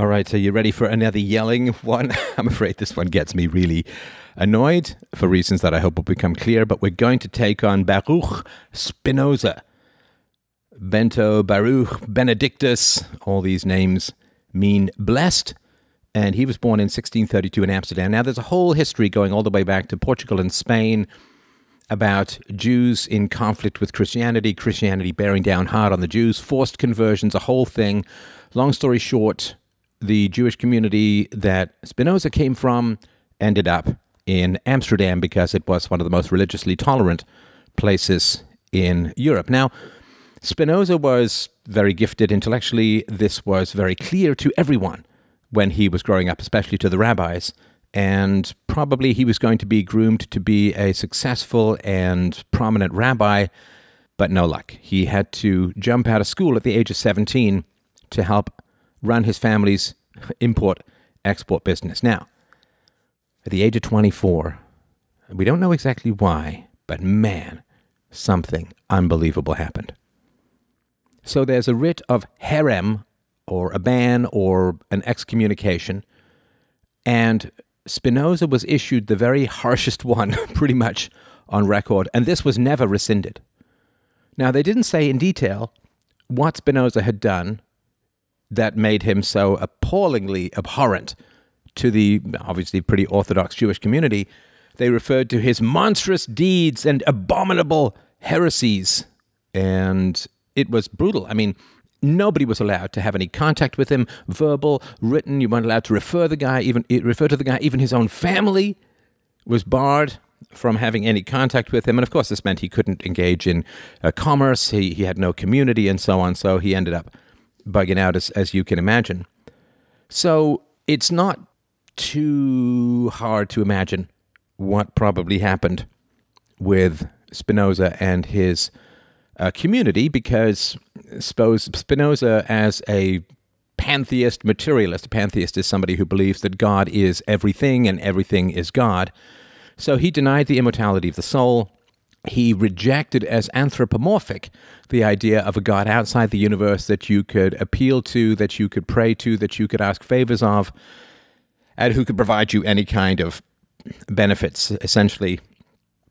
All right, so you ready for another yelling one? I'm afraid this one gets me really annoyed for reasons that I hope will become clear, but we're going to take on Baruch Spinoza. Bento, Baruch, Benedictus, all these names mean blessed. And he was born in 1632 in Amsterdam. Now, there's a whole history going all the way back to Portugal and Spain about Jews in conflict with Christianity, Christianity bearing down hard on the Jews, forced conversions, a whole thing. Long story short, the Jewish community that Spinoza came from ended up in Amsterdam because it was one of the most religiously tolerant places in Europe. Now, Spinoza was very gifted intellectually. This was very clear to everyone when he was growing up, especially to the rabbis. And probably he was going to be groomed to be a successful and prominent rabbi, but no luck. He had to jump out of school at the age of 17 to help run his family's import export business. Now, at the age of 24, we don't know exactly why, but man, something unbelievable happened. So there's a writ of herem, or a ban, or an excommunication, and Spinoza was issued the very harshest one, pretty much, on record, and this was never rescinded. Now, they didn't say in detail what Spinoza had done that made him so appallingly abhorrent to the obviously pretty orthodox Jewish community. They referred to his monstrous deeds and abominable heresies. And it was brutal. I mean, nobody was allowed to have any contact with him, verbal, written. You weren't allowed to refer the guy, even refer to the guy. Even his own family was barred from having any contact with him. And of course, this meant he couldn't engage in uh, commerce. He he had no community and so on. So he ended up bugging out, as, as you can imagine. So it's not too hard to imagine what probably happened with Spinoza and his uh, community because Spinoza, as a pantheist materialist, a pantheist is somebody who believes that God is everything and everything is God. So he denied the immortality of the soul he rejected as anthropomorphic the idea of a God outside the universe that you could appeal to, that you could pray to, that you could ask favors of, and who could provide you any kind of benefits. Essentially,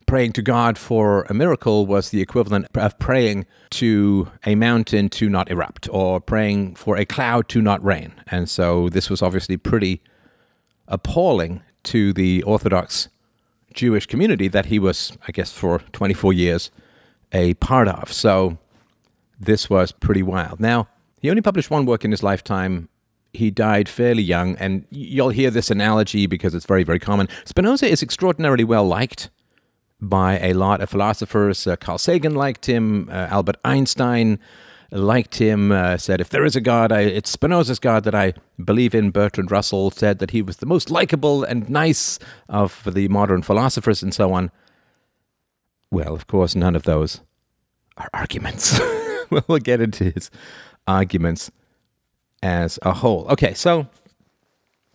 praying to God for a miracle was the equivalent of praying to a mountain to not erupt or praying for a cloud to not rain. And so this was obviously pretty appalling to the Orthodox Jewish community that he was, I guess, for 24 years a part of. So this was pretty wild. Now, he only published one work in his lifetime. He died fairly young, and you'll hear this analogy because it's very, very common. Spinoza is extraordinarily well liked by a lot of philosophers. Uh, Carl Sagan liked him, uh, Albert Einstein liked him, uh, said, If there is a God, I, it's Spinoza's God that I believe in. Bertrand Russell said that he was the most likable and nice of the modern philosophers and so on. Well, of course, none of those are arguments. we'll get into his arguments as a whole. Okay, so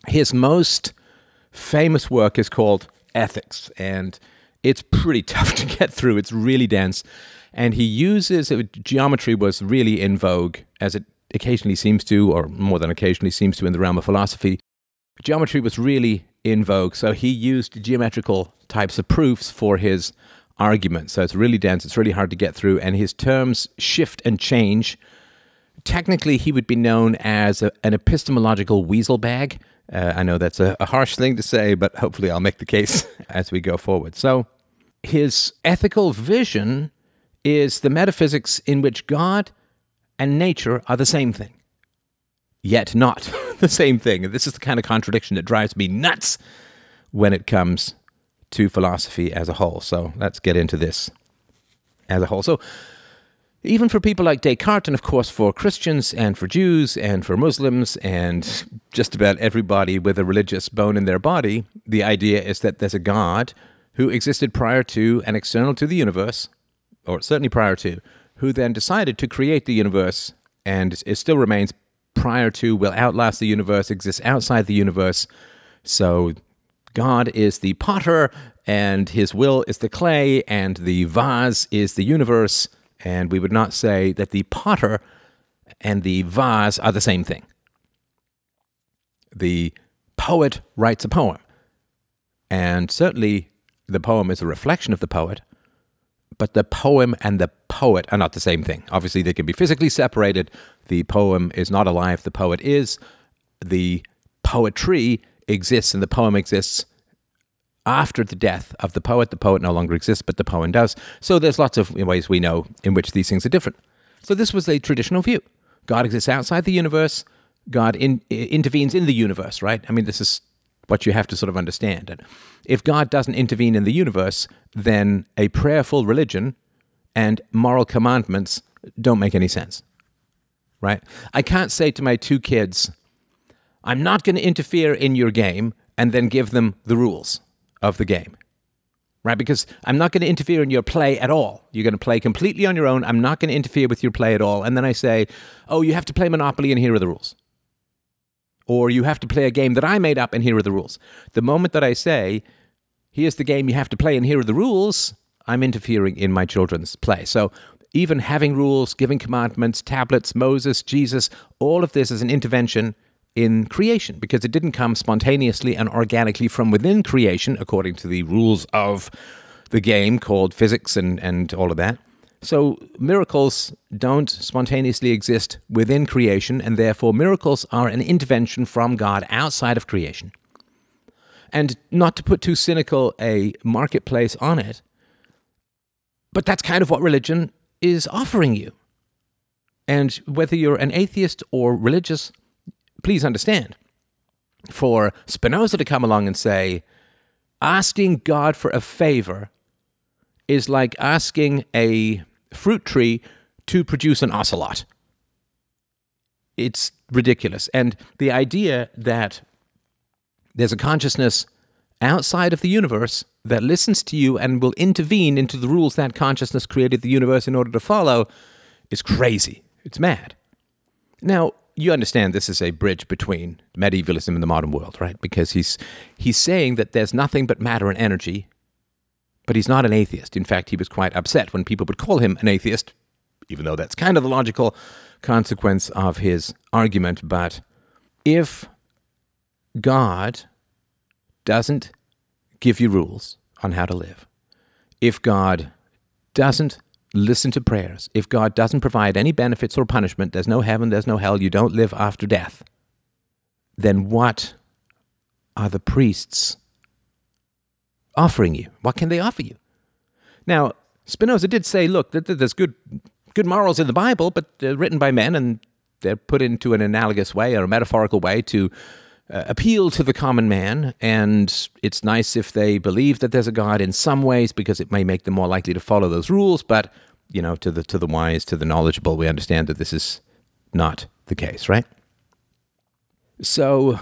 his most famous work is called Ethics, and it's pretty tough to get through. It's really dense and he uses geometry was really in vogue as it occasionally seems to or more than occasionally seems to in the realm of philosophy. Geometry was really in vogue so he used geometrical types of proofs for his arguments. So it's really dense it's really hard to get through and his terms shift and change. Technically he would be known as a, an epistemological weasel bag. Uh, i know that's a, a harsh thing to say but hopefully i'll make the case as we go forward. So his ethical vision is the metaphysics in which God and nature are the same thing, yet not the same thing. This is the kind of contradiction that drives me nuts when it comes to philosophy as a whole. So let's get into this as a whole. So, even for people like Descartes, and of course for Christians and for Jews and for Muslims and just about everybody with a religious bone in their body, the idea is that there's a God who existed prior to and external to the universe or certainly prior to, who then decided to create the universe and it still remains prior to, will outlast the universe, exists outside the universe. So God is the potter and his will is the clay and the vase is the universe. And we would not say that the potter and the vase are the same thing. The poet writes a poem. And certainly the poem is a reflection of the poet, but the poem and the poet are not the same thing. Obviously, they can be physically separated. The poem is not alive, the poet is. The poetry exists and the poem exists after the death of the poet. The poet no longer exists, but the poem does. So there's lots of ways we know in which these things are different. So this was a traditional view. God exists outside the universe. God in, intervenes in the universe, right? I mean, this is what you have to sort of understand. And if God doesn't intervene in the universe, then a prayerful religion and moral commandments don't make any sense, right? I can't say to my two kids, I'm not going to interfere in your game and then give them the rules of the game, right? Because I'm not going to interfere in your play at all. You're going to play completely on your own. I'm not going to interfere with your play at all. And then I say, oh, you have to play Monopoly and here are the rules or you have to play a game that I made up and here are the rules. The moment that I say, here's the game you have to play and here are the rules, I'm interfering in my children's play. So even having rules, giving commandments, tablets, Moses, Jesus, all of this is an intervention in creation because it didn't come spontaneously and organically from within creation according to the rules of the game called physics and, and all of that. So miracles don't spontaneously exist within creation, and therefore miracles are an intervention from God outside of creation. And not to put too cynical a marketplace on it, but that's kind of what religion is offering you. And whether you're an atheist or religious, please understand. For Spinoza to come along and say, asking God for a favor is like asking a fruit tree to produce an ocelot. It's ridiculous. And the idea that there's a consciousness outside of the universe that listens to you and will intervene into the rules that consciousness created the universe in order to follow is crazy. It's mad. Now, you understand this is a bridge between medievalism and the modern world, right? Because he's he's saying that there's nothing but matter and energy but he's not an atheist. In fact, he was quite upset when people would call him an atheist, even though that's kind of the logical consequence of his argument. But if God doesn't give you rules on how to live, if God doesn't listen to prayers, if God doesn't provide any benefits or punishment, there's no heaven, there's no hell, you don't live after death, then what are the priests offering you? What can they offer you? Now, Spinoza did say, look, there's good, good morals in the Bible, but they're written by men and they're put into an analogous way or a metaphorical way to uh, appeal to the common man. And it's nice if they believe that there's a God in some ways because it may make them more likely to follow those rules. But, you know, to the, to the wise, to the knowledgeable, we understand that this is not the case, right? So,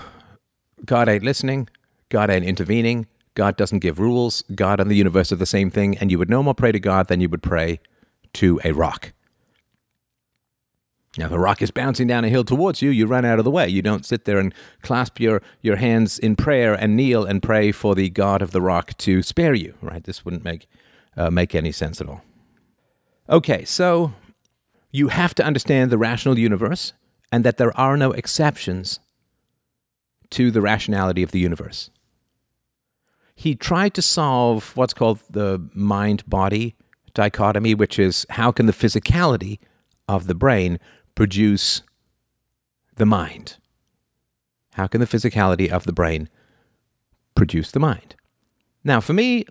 God ain't listening, God ain't intervening, God doesn't give rules. God and the universe are the same thing, and you would no more pray to God than you would pray to a rock. Now, if a rock is bouncing down a hill towards you, you run out of the way. You don't sit there and clasp your, your hands in prayer and kneel and pray for the God of the rock to spare you, right? This wouldn't make, uh, make any sense at all. Okay, so you have to understand the rational universe and that there are no exceptions to the rationality of the universe he tried to solve what's called the mind body dichotomy, which is how can the physicality of the brain produce the mind? How can the physicality of the brain produce the mind? Now, for me,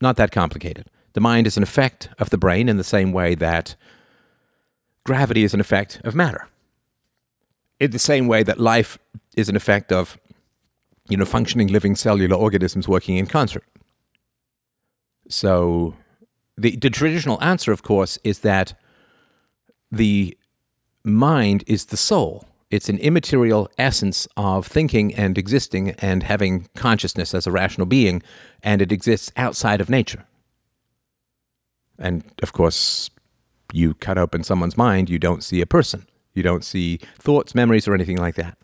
not that complicated. The mind is an effect of the brain in the same way that gravity is an effect of matter. In the same way that life is an effect of you know, functioning living cellular organisms working in concert. So the, the traditional answer, of course, is that the mind is the soul. It's an immaterial essence of thinking and existing and having consciousness as a rational being, and it exists outside of nature. And of course, you cut open someone's mind, you don't see a person. You don't see thoughts, memories, or anything like that.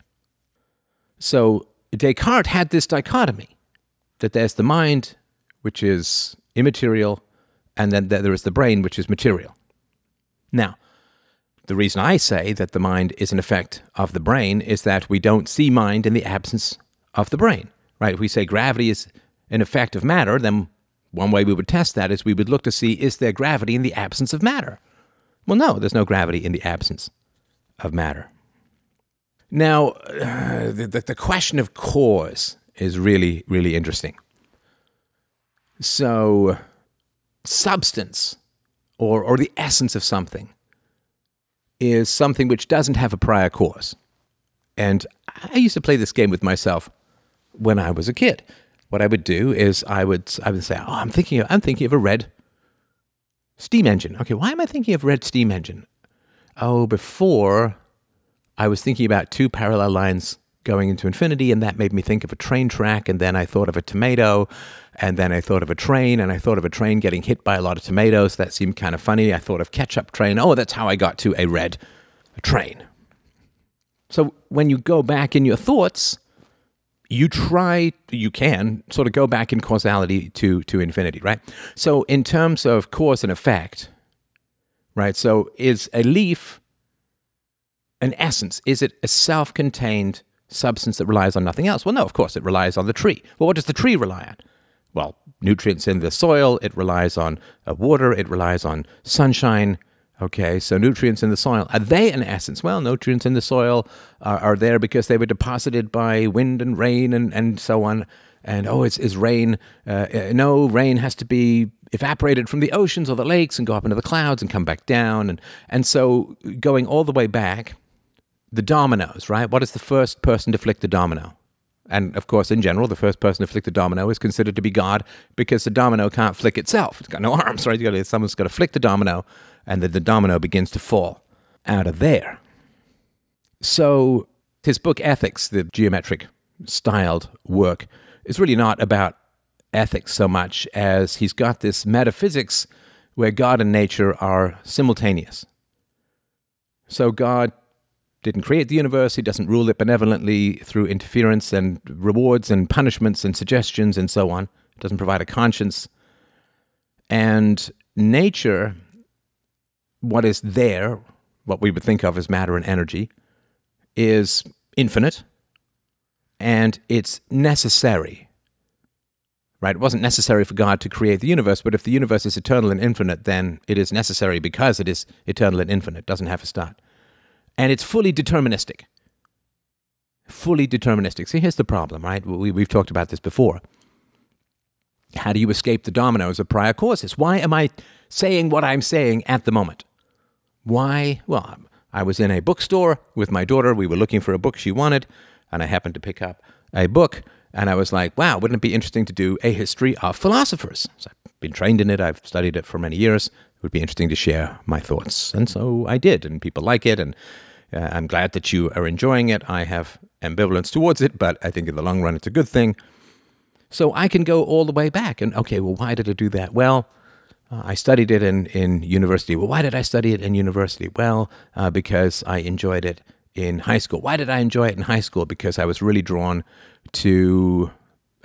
So Descartes had this dichotomy that there's the mind, which is immaterial, and then there is the brain, which is material. Now, the reason I say that the mind is an effect of the brain is that we don't see mind in the absence of the brain, right? If we say gravity is an effect of matter, then one way we would test that is we would look to see is there gravity in the absence of matter? Well, no, there's no gravity in the absence of matter. Now, uh, the, the question of cause is really, really interesting. So, substance or, or the essence of something is something which doesn't have a prior cause. And I used to play this game with myself when I was a kid. What I would do is I would I would say, "Oh, I'm thinking of, I'm thinking of a red steam engine." Okay, why am I thinking of red steam engine? Oh, before I was thinking about two parallel lines going into infinity, and that made me think of a train track. And then I thought of a tomato, and then I thought of a train, and I thought of a train getting hit by a lot of tomatoes. That seemed kind of funny. I thought of ketchup train. Oh, that's how I got to a red train. So when you go back in your thoughts, you try, you can sort of go back in causality to to infinity, right? So in terms of cause and effect, right? So is a leaf an essence? Is it a self-contained substance that relies on nothing else? Well, no, of course, it relies on the tree. Well, what does the tree rely on? Well, nutrients in the soil, it relies on uh, water, it relies on sunshine. Okay, so nutrients in the soil, are they an essence? Well, nutrients in the soil are, are there because they were deposited by wind and rain and, and so on. And oh, it's, it's rain. Uh, uh, no, rain has to be evaporated from the oceans or the lakes and go up into the clouds and come back down. And, and so going all the way back, the dominoes, right? What is the first person to flick the domino? And of course, in general, the first person to flick the domino is considered to be God because the domino can't flick itself. It's got no arms, right? Got someone's got to flick the domino, and then the domino begins to fall out of there. So his book Ethics, the geometric styled work, is really not about ethics so much as he's got this metaphysics where God and nature are simultaneous. So God didn't create the universe. He doesn't rule it benevolently through interference and rewards and punishments and suggestions and so on. Doesn't provide a conscience. And nature, what is there, what we would think of as matter and energy, is infinite and it's necessary. Right? It wasn't necessary for God to create the universe, but if the universe is eternal and infinite, then it is necessary because it is eternal and infinite. It doesn't have a start and it's fully deterministic. Fully deterministic. See, here's the problem, right? We, we've talked about this before. How do you escape the dominoes of prior causes? Why am I saying what I'm saying at the moment? Why? Well, I was in a bookstore with my daughter. We were looking for a book she wanted, and I happened to pick up a book. And I was like, wow, wouldn't it be interesting to do a history of philosophers? So I've been trained in it, I've studied it for many years would be interesting to share my thoughts. And so I did, and people like it, and uh, I'm glad that you are enjoying it. I have ambivalence towards it, but I think in the long run it's a good thing. So I can go all the way back and, okay, well, why did I do that? Well, uh, I studied it in, in university. Well, why did I study it in university? Well, uh, because I enjoyed it in high school. Why did I enjoy it in high school? Because I was really drawn to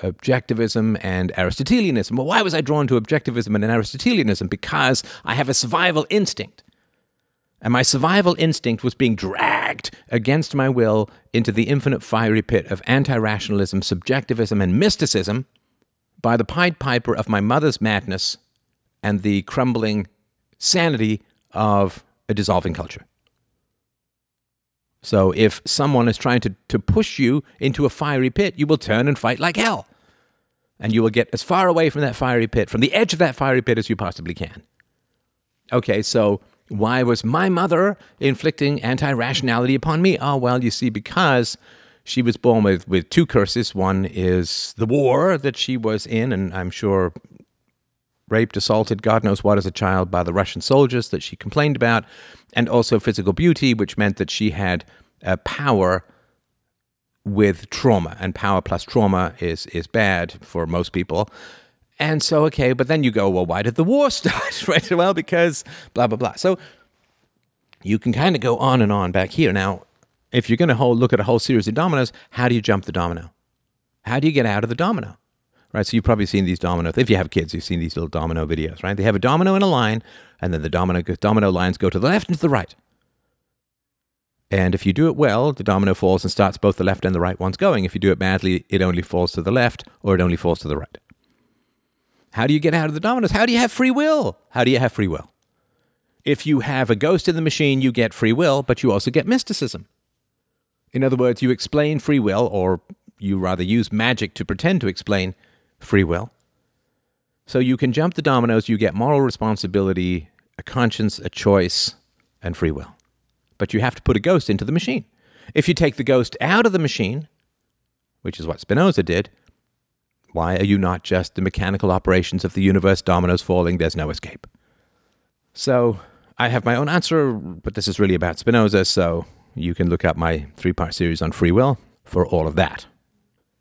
objectivism and Aristotelianism. Well, why was I drawn to objectivism and Aristotelianism? Because I have a survival instinct. And my survival instinct was being dragged against my will into the infinite fiery pit of anti rationalism, subjectivism, and mysticism by the Pied Piper of my mother's madness and the crumbling sanity of a dissolving culture. So if someone is trying to, to push you into a fiery pit, you will turn and fight like hell. And you will get as far away from that fiery pit, from the edge of that fiery pit, as you possibly can. Okay, so why was my mother inflicting anti rationality upon me? Oh, well, you see, because she was born with, with two curses. One is the war that she was in, and I'm sure raped, assaulted, God knows what as a child by the Russian soldiers that she complained about, and also physical beauty, which meant that she had uh, power with trauma, and power plus trauma is is bad for most people. And so, okay, but then you go, well, why did the war start? right? Well, because blah blah blah. So you can kind of go on and on back here. Now, if you're going to look at a whole series of dominoes, how do you jump the domino? How do you get out of the domino? right? So you've probably seen these dominoes. If you have kids, you've seen these little domino videos, right? They have a domino in a line, and then the domino domino lines go to the left and to the right. And if you do it well, the domino falls and starts both the left and the right ones going. If you do it badly, it only falls to the left or it only falls to the right. How do you get out of the dominoes? How do you have free will? How do you have free will? If you have a ghost in the machine, you get free will, but you also get mysticism. In other words, you explain free will, or you rather use magic to pretend to explain free will. So you can jump the dominoes, you get moral responsibility, a conscience, a choice, and free will. But you have to put a ghost into the machine. If you take the ghost out of the machine, which is what Spinoza did, why are you not just the mechanical operations of the universe, dominoes falling, there's no escape? So I have my own answer, but this is really about Spinoza, so you can look up my three part series on free will for all of that.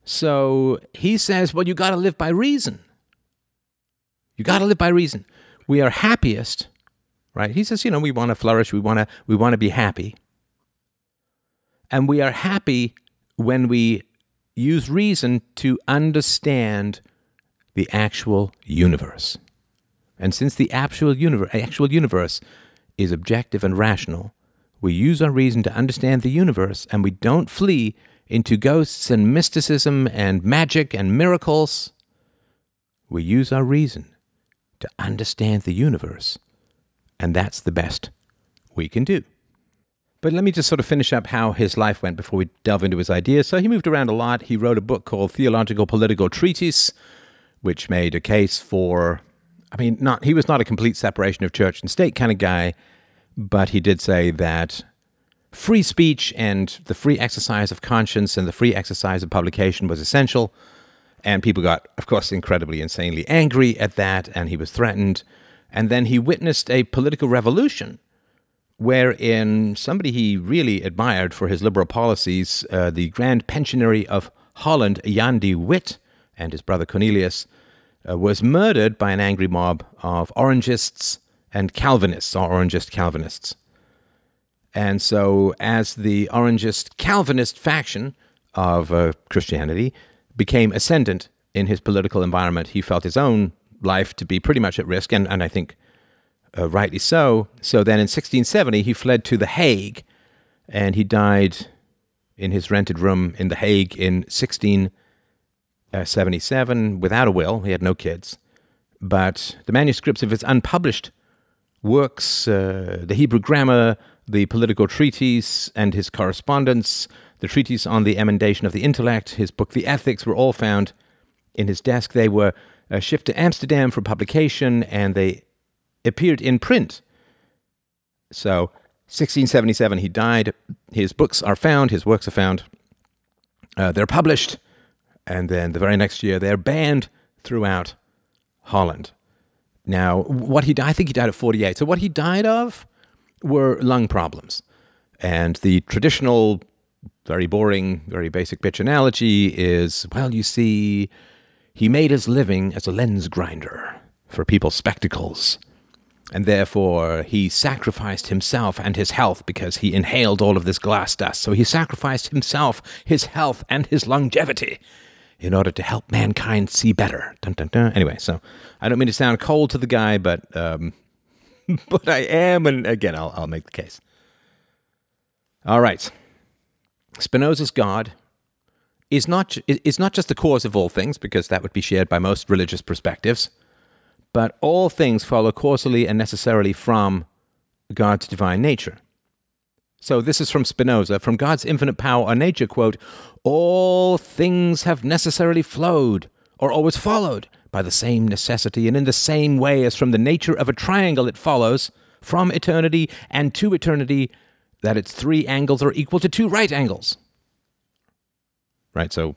So he says, well, you got to live by reason. You got to live by reason. We are happiest, right? He says, you know, we want to flourish, we want to we want to be happy. And we are happy when we use reason to understand the actual universe. And since the actual universe, actual universe is objective and rational, we use our reason to understand the universe and we don't flee into ghosts and mysticism and magic and miracles. We use our reason to understand the universe, and that's the best we can do. But let me just sort of finish up how his life went before we delve into his ideas. So he moved around a lot. He wrote a book called Theological Political Treatise, which made a case for, I mean, not he was not a complete separation of church and state kind of guy, but he did say that free speech and the free exercise of conscience and the free exercise of publication was essential. And people got, of course, incredibly, insanely angry at that, and he was threatened. And then he witnessed a political revolution wherein somebody he really admired for his liberal policies, uh, the Grand Pensionary of Holland, Jan de Witt, and his brother Cornelius, uh, was murdered by an angry mob of Orangists and Calvinists, or Orangist Calvinists. And so, as the Orangist Calvinist faction of uh, Christianity became ascendant in his political environment, he felt his own life to be pretty much at risk, and, and I think uh, rightly so. So then in 1670, he fled to The Hague and he died in his rented room in The Hague in 1677 without a will. He had no kids. But the manuscripts of his unpublished works, uh, the Hebrew grammar, the political treatise, and his correspondence, the treatise on the emendation of the intellect, his book The Ethics, were all found in his desk. They were uh, shipped to Amsterdam for publication, and they appeared in print. So, 1677, he died. His books are found, his works are found. Uh, they're published, and then the very next year, they're banned throughout Holland. Now, what he died, I think he died at 48. So, what he died of were lung problems. And the traditional, very boring, very basic bitch analogy is well, you see, he made his living as a lens grinder for people's spectacles and therefore he sacrificed himself and his health because he inhaled all of this glass dust. So he sacrificed himself, his health, and his longevity in order to help mankind see better. Dun, dun, dun. Anyway, so I don't mean to sound cold to the guy, but um, but I am, and again, I'll, I'll make the case. All right, Spinoza's God is not is not just the cause of all things, because that would be shared by most religious perspectives but all things follow causally and necessarily from God's divine nature. So this is from Spinoza, from God's infinite power or nature, quote, all things have necessarily flowed or always followed by the same necessity, and in the same way as from the nature of a triangle it follows from eternity and to eternity that its three angles are equal to two right angles. Right, so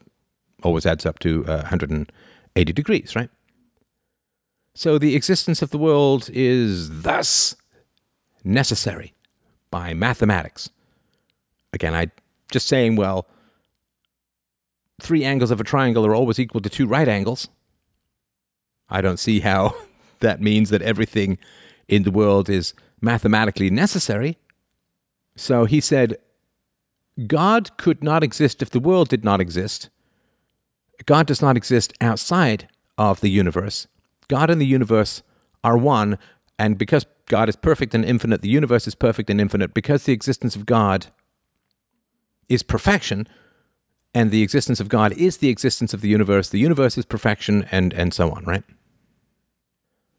always adds up to uh, 180 degrees, right? So the existence of the world is thus necessary by mathematics. Again, I just saying, well, three angles of a triangle are always equal to two right angles. I don't see how that means that everything in the world is mathematically necessary. So he said, God could not exist if the world did not exist. God does not exist outside of the universe. God and the universe are one, and because God is perfect and infinite, the universe is perfect and infinite. Because the existence of God is perfection, and the existence of God is the existence of the universe. The universe is perfection, and, and so on, right?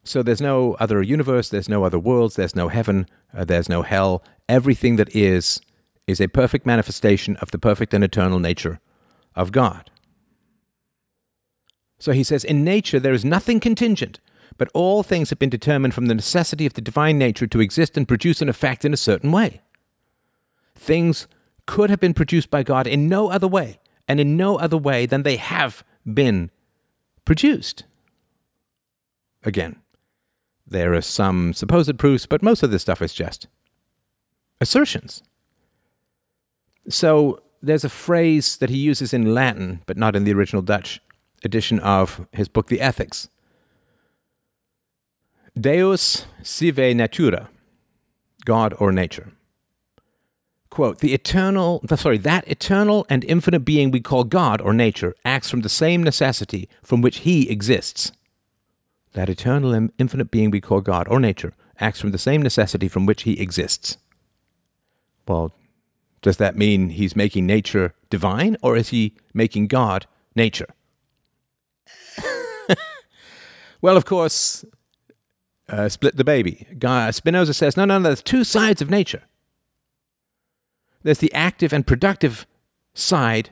So there's no other universe, there's no other worlds, there's no heaven, uh, there's no hell. Everything that is is a perfect manifestation of the perfect and eternal nature of God. So he says, in nature there is nothing contingent, but all things have been determined from the necessity of the divine nature to exist and produce an effect in a certain way. Things could have been produced by God in no other way, and in no other way than they have been produced. Again, there are some supposed proofs, but most of this stuff is just assertions. So there's a phrase that he uses in Latin, but not in the original Dutch edition of his book, The Ethics. Deus sive natura, God or nature. Quote, the eternal, sorry, that eternal and infinite being we call God or nature acts from the same necessity from which he exists that eternal and infinite being we call God or nature acts from the same necessity from which he exists. Well, does that mean he's making nature divine or is he making God nature? well, of course, uh, split the baby. Spinoza says no, no, no, there's two sides of nature. There's the active and productive side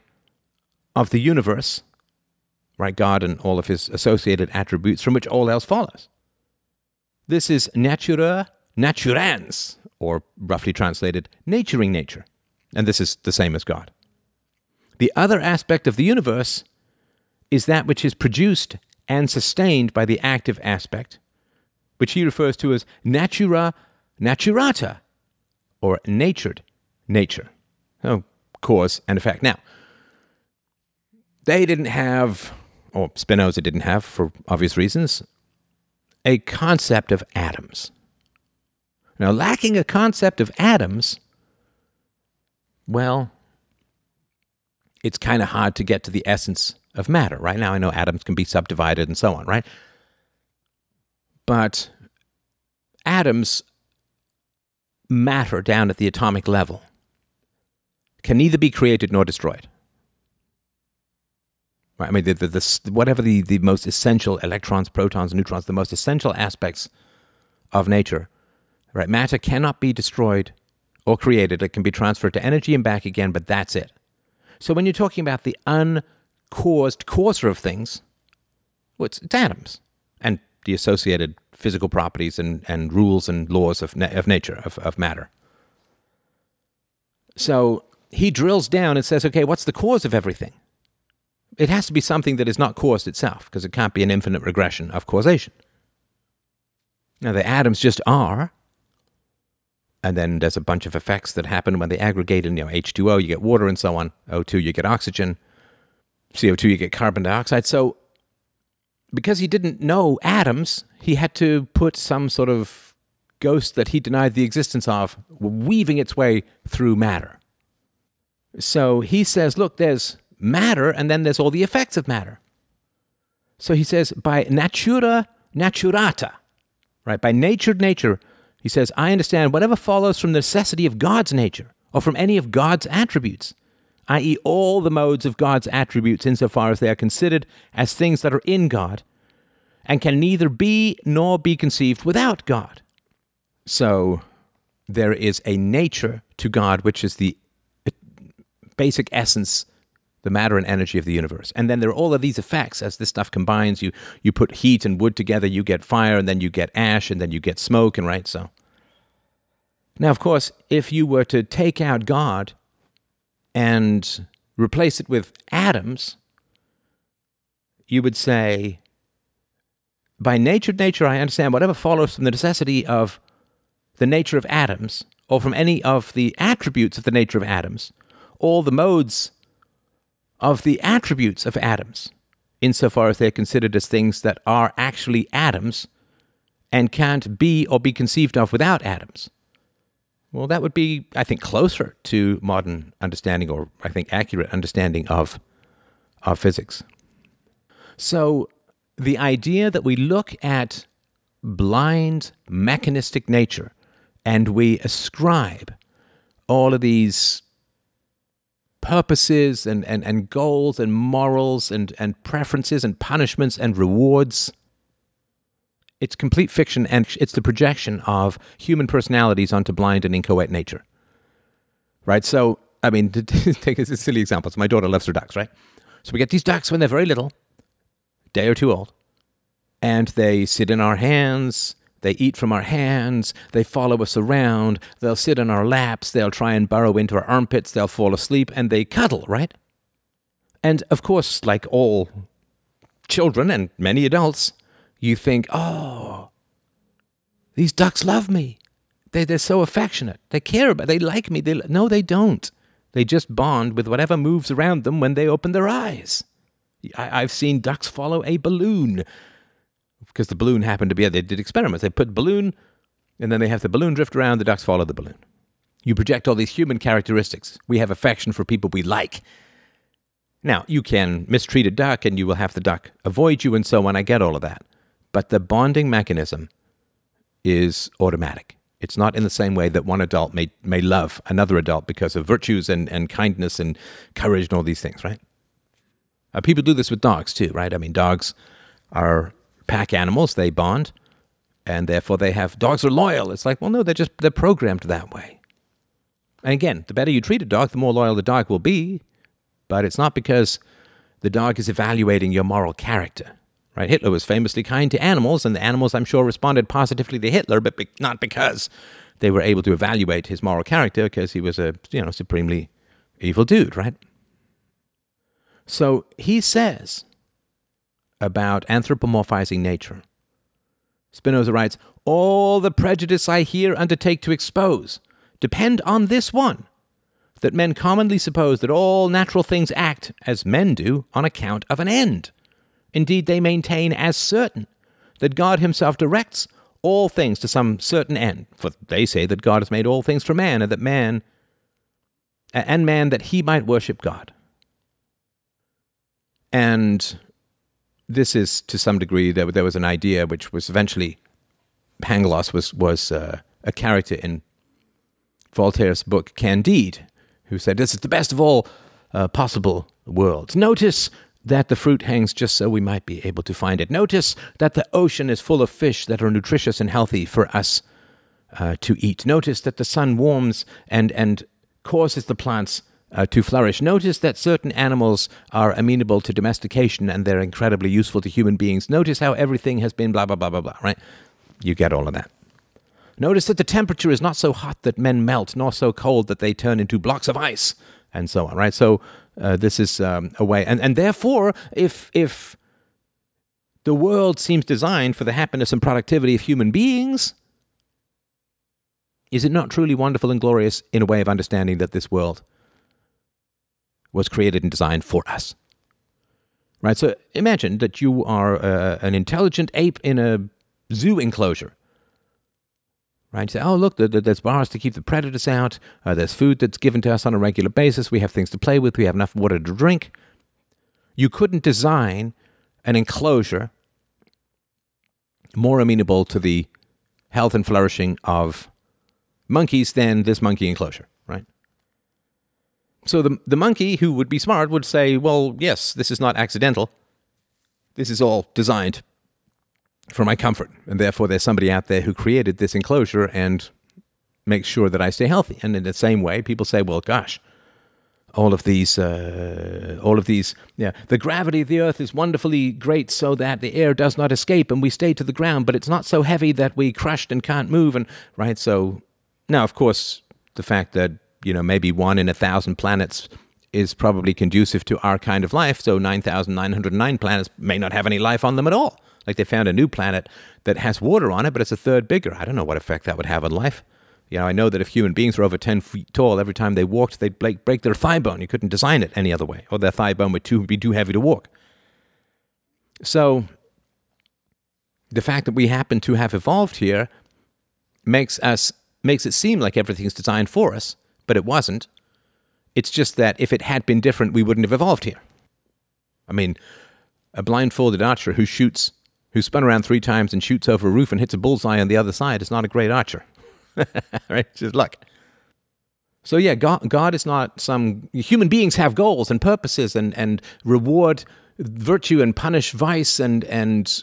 of the universe, right? God and all of his associated attributes from which all else follows. This is natura naturans, or roughly translated, naturing nature. And this is the same as God. The other aspect of the universe is that which is produced and sustained by the active aspect, which he refers to as natura naturata, or natured nature. Oh, cause and effect. Now, they didn't have or Spinoza didn't have, for obvious reasons, a concept of atoms. Now, lacking a concept of atoms, well, it's kind of hard to get to the essence of matter. Right now, I know atoms can be subdivided and so on, right? But atoms matter down at the atomic level can neither be created nor destroyed. Right? I mean, the, the, the, whatever the, the most essential electrons, protons, neutrons, the most essential aspects of nature, right? Matter cannot be destroyed or created. It can be transferred to energy and back again, but that's it. So when you're talking about the uncaused causer of things, well, it's, it's atoms and the associated physical properties and, and rules and laws of, na- of nature, of, of matter. So he drills down and says, okay, what's the cause of everything? it has to be something that is not caused itself, because it can't be an infinite regression of causation. Now, the atoms just are, and then there's a bunch of effects that happen when they aggregate in you know, H2O, you get water and so on. O2, you get oxygen. CO2, you get carbon dioxide. So, because he didn't know atoms, he had to put some sort of ghost that he denied the existence of weaving its way through matter. So he says, look, there's matter, and then there's all the effects of matter. So he says, by natura naturata, right? By natured nature, he says, I understand whatever follows from the necessity of God's nature or from any of God's attributes, i.e., all the modes of God's attributes insofar as they are considered as things that are in God and can neither be nor be conceived without God. So there is a nature to God which is the basic essence the matter and energy of the universe. And then there are all of these effects as this stuff combines. You you put heat and wood together, you get fire, and then you get ash, and then you get smoke, and right so. Now, of course, if you were to take out God and replace it with atoms, you would say, by nature, nature, I understand whatever follows from the necessity of the nature of atoms, or from any of the attributes of the nature of atoms, all the modes of the attributes of atoms, insofar as they're considered as things that are actually atoms and can't be or be conceived of without atoms. Well, that would be, I think, closer to modern understanding or I think accurate understanding of, of physics. So the idea that we look at blind mechanistic nature and we ascribe all of these purposes and, and, and goals and morals and, and preferences and punishments and rewards. It's complete fiction and it's the projection of human personalities onto blind and inchoate nature. Right? So, I mean, to take a silly example. So, my daughter loves her ducks, right? So, we get these ducks when they're very little, day or two old, and they sit in our hands they eat from our hands, they follow us around, they'll sit on our laps, they'll try and burrow into our armpits, they'll fall asleep, and they cuddle, right? And of course, like all children and many adults, you think, oh, these ducks love me. They, they're so affectionate. They care about, they like me. They, no, they don't. They just bond with whatever moves around them when they open their eyes. I, I've seen ducks follow a balloon because the balloon happened to be there. they did experiments. They put balloon, and then they have the balloon drift around. The ducks follow the balloon. You project all these human characteristics. We have affection for people we like. Now you can mistreat a duck, and you will have the duck avoid you, and so on. I get all of that, but the bonding mechanism is automatic. It's not in the same way that one adult may, may love another adult because of virtues and, and kindness and courage and all these things, right? Uh, people do this with dogs too, right? I mean, dogs are pack animals, they bond, and therefore they have dogs are loyal. It's like, well, no, they're just they're programmed that way. And again, the better you treat a dog, the more loyal the dog will be. But it's not because the dog is evaluating your moral character. Right? Hitler was famously kind to animals, and the animals, I'm sure, responded positively to Hitler, but be- not because they were able to evaluate his moral character, because he was a you know supremely evil dude, right? So he says about anthropomorphizing nature. Spinoza writes All the prejudice I here undertake to expose depend on this one that men commonly suppose that all natural things act, as men do, on account of an end. Indeed, they maintain as certain that God himself directs all things to some certain end, for they say that God has made all things for man, and that man and man that he might worship God. And this is to some degree there, there was an idea which was eventually Pangloss was was uh, a character in Voltaire's book Candide, who said this is the best of all uh, possible worlds. Notice that the fruit hangs just so we might be able to find it. Notice that the ocean is full of fish that are nutritious and healthy for us uh, to eat. Notice that the sun warms and and causes the plants uh, to flourish. Notice that certain animals are amenable to domestication and they're incredibly useful to human beings. Notice how everything has been blah, blah, blah, blah, blah, right? You get all of that. Notice that the temperature is not so hot that men melt, nor so cold that they turn into blocks of ice, and so on, right? So uh, this is um, a way. And, and therefore, if, if the world seems designed for the happiness and productivity of human beings, is it not truly wonderful and glorious in a way of understanding that this world was created and designed for us. Right? So imagine that you are uh, an intelligent ape in a zoo enclosure. Right? You say, oh, look, there's bars to keep the predators out. Uh, there's food that's given to us on a regular basis. We have things to play with. We have enough water to drink. You couldn't design an enclosure more amenable to the health and flourishing of monkeys than this monkey enclosure. So the, the monkey, who would be smart, would say, well, yes, this is not accidental. This is all designed for my comfort. And therefore, there's somebody out there who created this enclosure and makes sure that I stay healthy. And in the same way, people say, well, gosh, all of these, uh, all of these, yeah, the gravity of the earth is wonderfully great so that the air does not escape and we stay to the ground, but it's not so heavy that we crushed and can't move. And right. So now, of course, the fact that you know, maybe one in a thousand planets is probably conducive to our kind of life. So 9,909 planets may not have any life on them at all. Like they found a new planet that has water on it, but it's a third bigger. I don't know what effect that would have on life. You know, I know that if human beings were over 10 feet tall, every time they walked, they'd break, break their thigh bone. You couldn't design it any other way, or their thigh bone would too, be too heavy to walk. So, the fact that we happen to have evolved here makes us makes it seem like everything's designed for us, but it wasn't. It's just that if it had been different, we wouldn't have evolved here. I mean, a blindfolded archer who shoots, who spun around three times and shoots over a roof and hits a bullseye on the other side is not a great archer. right? It's Just luck. So yeah, God, God is not some human beings have goals and purposes and, and reward virtue and punish vice and and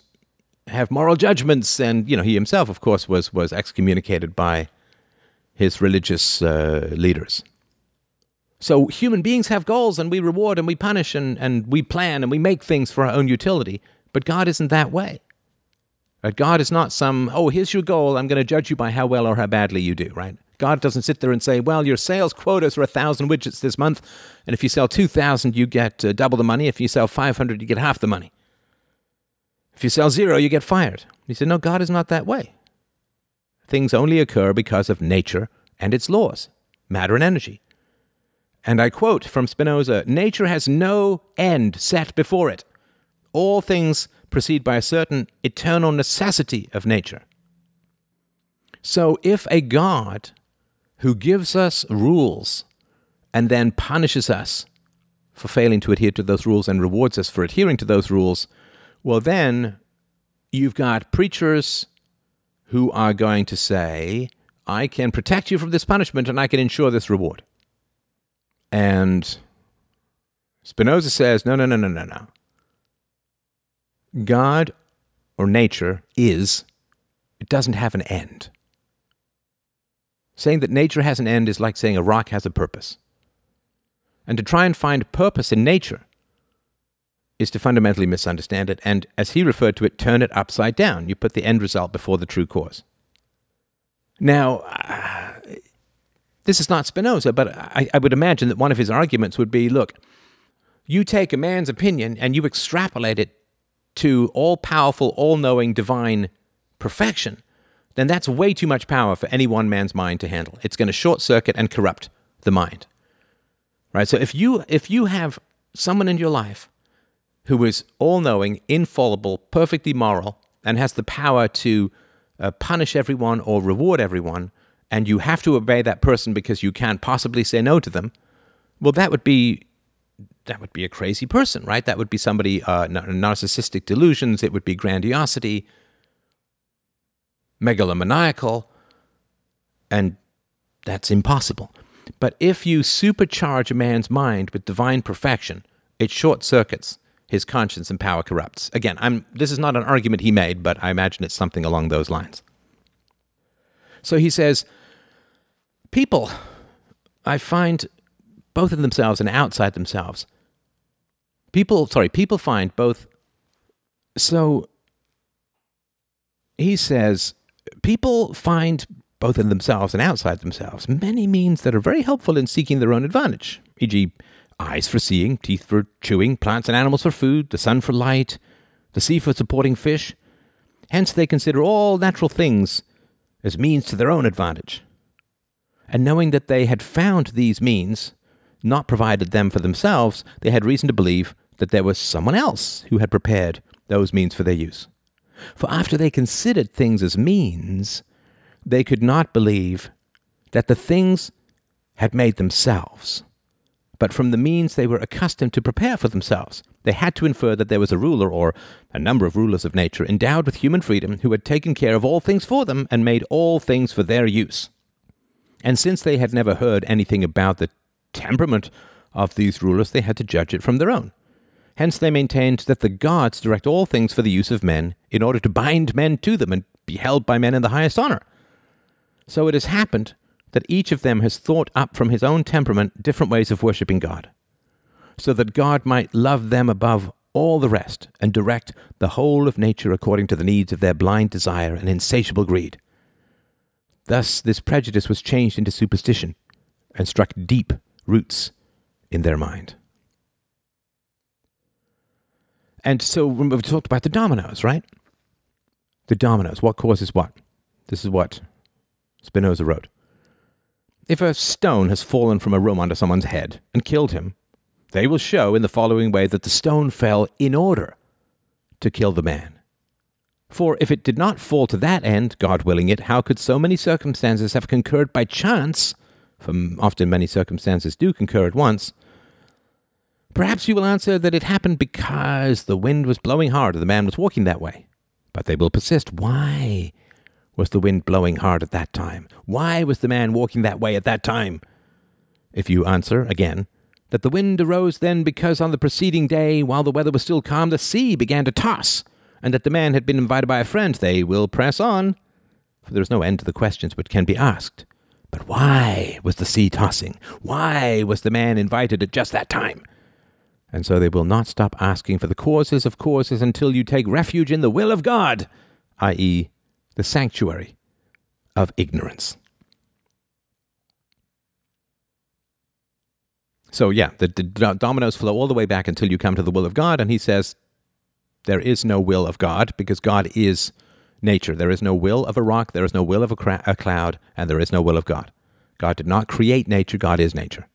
have moral judgments and you know he himself of course was was excommunicated by his religious uh, leaders. So human beings have goals and we reward and we punish and, and we plan and we make things for our own utility, but God isn't that way. Right? God is not some, oh, here's your goal, I'm going to judge you by how well or how badly you do, right? God doesn't sit there and say, well, your sales quotas are a thousand widgets this month, and if you sell 2,000, you get uh, double the money. If you sell 500, you get half the money. If you sell zero, you get fired. He said, no, God is not that way. Things only occur because of nature and its laws, matter and energy. And I quote from Spinoza Nature has no end set before it. All things proceed by a certain eternal necessity of nature. So if a God who gives us rules and then punishes us for failing to adhere to those rules and rewards us for adhering to those rules, well, then you've got preachers who are going to say, I can protect you from this punishment and I can ensure this reward. And Spinoza says, no, no, no, no, no, no. God or nature is, it doesn't have an end. Saying that nature has an end is like saying a rock has a purpose. And to try and find purpose in nature is to fundamentally misunderstand it, and as he referred to it, turn it upside down. You put the end result before the true cause. Now, uh, this is not Spinoza, but I, I would imagine that one of his arguments would be look, you take a man's opinion and you extrapolate it to all powerful, all knowing, divine perfection then that's way too much power for any one man's mind to handle. It's going to short circuit and corrupt the mind. Right? So if you if you have someone in your life who is all-knowing, infallible, perfectly moral and has the power to uh, punish everyone or reward everyone and you have to obey that person because you can't possibly say no to them, well that would be that would be a crazy person, right? That would be somebody uh, narcissistic delusions. It would be grandiosity megalomaniacal, and that's impossible. But if you supercharge a man's mind with divine perfection, it short circuits his conscience and power corrupts. Again, I'm, this is not an argument he made, but I imagine it's something along those lines. So he says, People, I find both in themselves and outside themselves, people, sorry, people find both. So he says, people find, both in themselves and outside themselves, many means that are very helpful in seeking their own advantage, e.g., eyes for seeing, teeth for chewing, plants and animals for food, the sun for light, the sea for supporting fish. Hence, they consider all natural things as means to their own advantage. And knowing that they had found these means, not provided them for themselves, they had reason to believe that there was someone else who had prepared those means for their use. For after they considered things as means, they could not believe that the things had made themselves, but from the means they were accustomed to prepare for themselves. They had to infer that there was a ruler or a number of rulers of nature endowed with human freedom who had taken care of all things for them and made all things for their use. And since they had never heard anything about the temperament of these rulers, they had to judge it from their own. Hence, they maintained that the gods direct all things for the use of men, in order to bind men to them and be held by men in the highest honor. So it has happened that each of them has thought up from his own temperament different ways of worshipping God, so that God might love them above all the rest and direct the whole of nature according to the needs of their blind desire and insatiable greed. Thus, this prejudice was changed into superstition and struck deep roots in their mind. And so we've talked about the dominoes, right? The dominoes. What causes what? This is what Spinoza wrote. If a stone has fallen from a room onto someone's head and killed him, they will show in the following way that the stone fell in order to kill the man. For if it did not fall to that end, God willing it, how could so many circumstances have concurred by chance? For often many circumstances do concur at once Perhaps you will answer that it happened because the wind was blowing hard and the man was walking that way. But they will persist. Why was the wind blowing hard at that time? Why was the man walking that way at that time? If you answer again that the wind arose then because on the preceding day, while the weather was still calm, the sea began to toss, and that the man had been invited by a friend, they will press on, for there is no end to the questions which can be asked. But why was the sea tossing? Why was the man invited at just that time? And so they will not stop asking for the causes of causes until you take refuge in the will of God, i.e., the sanctuary of ignorance. So, yeah, the, the dominoes flow all the way back until you come to the will of God. And he says, there is no will of God because God is nature. There is no will of a rock, there is no will of a, cra- a cloud, and there is no will of God. God did not create nature, God is nature.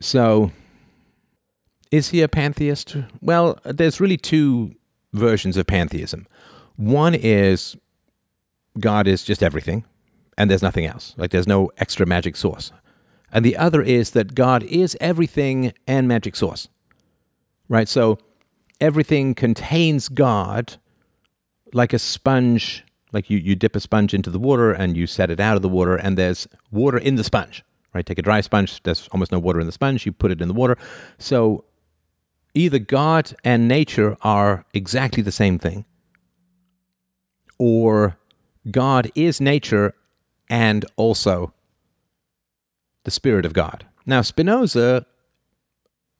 So, is he a pantheist? Well, there's really two versions of pantheism. One is God is just everything, and there's nothing else. Like there's no extra magic source and the other is that God is everything and magic source. Right? So everything contains God like a sponge, like you, you dip a sponge into the water and you set it out of the water, and there's water in the sponge. Right? Take a dry sponge, there's almost no water in the sponge, you put it in the water. So either God and nature are exactly the same thing, or God is nature and also the Spirit of God. Now, Spinoza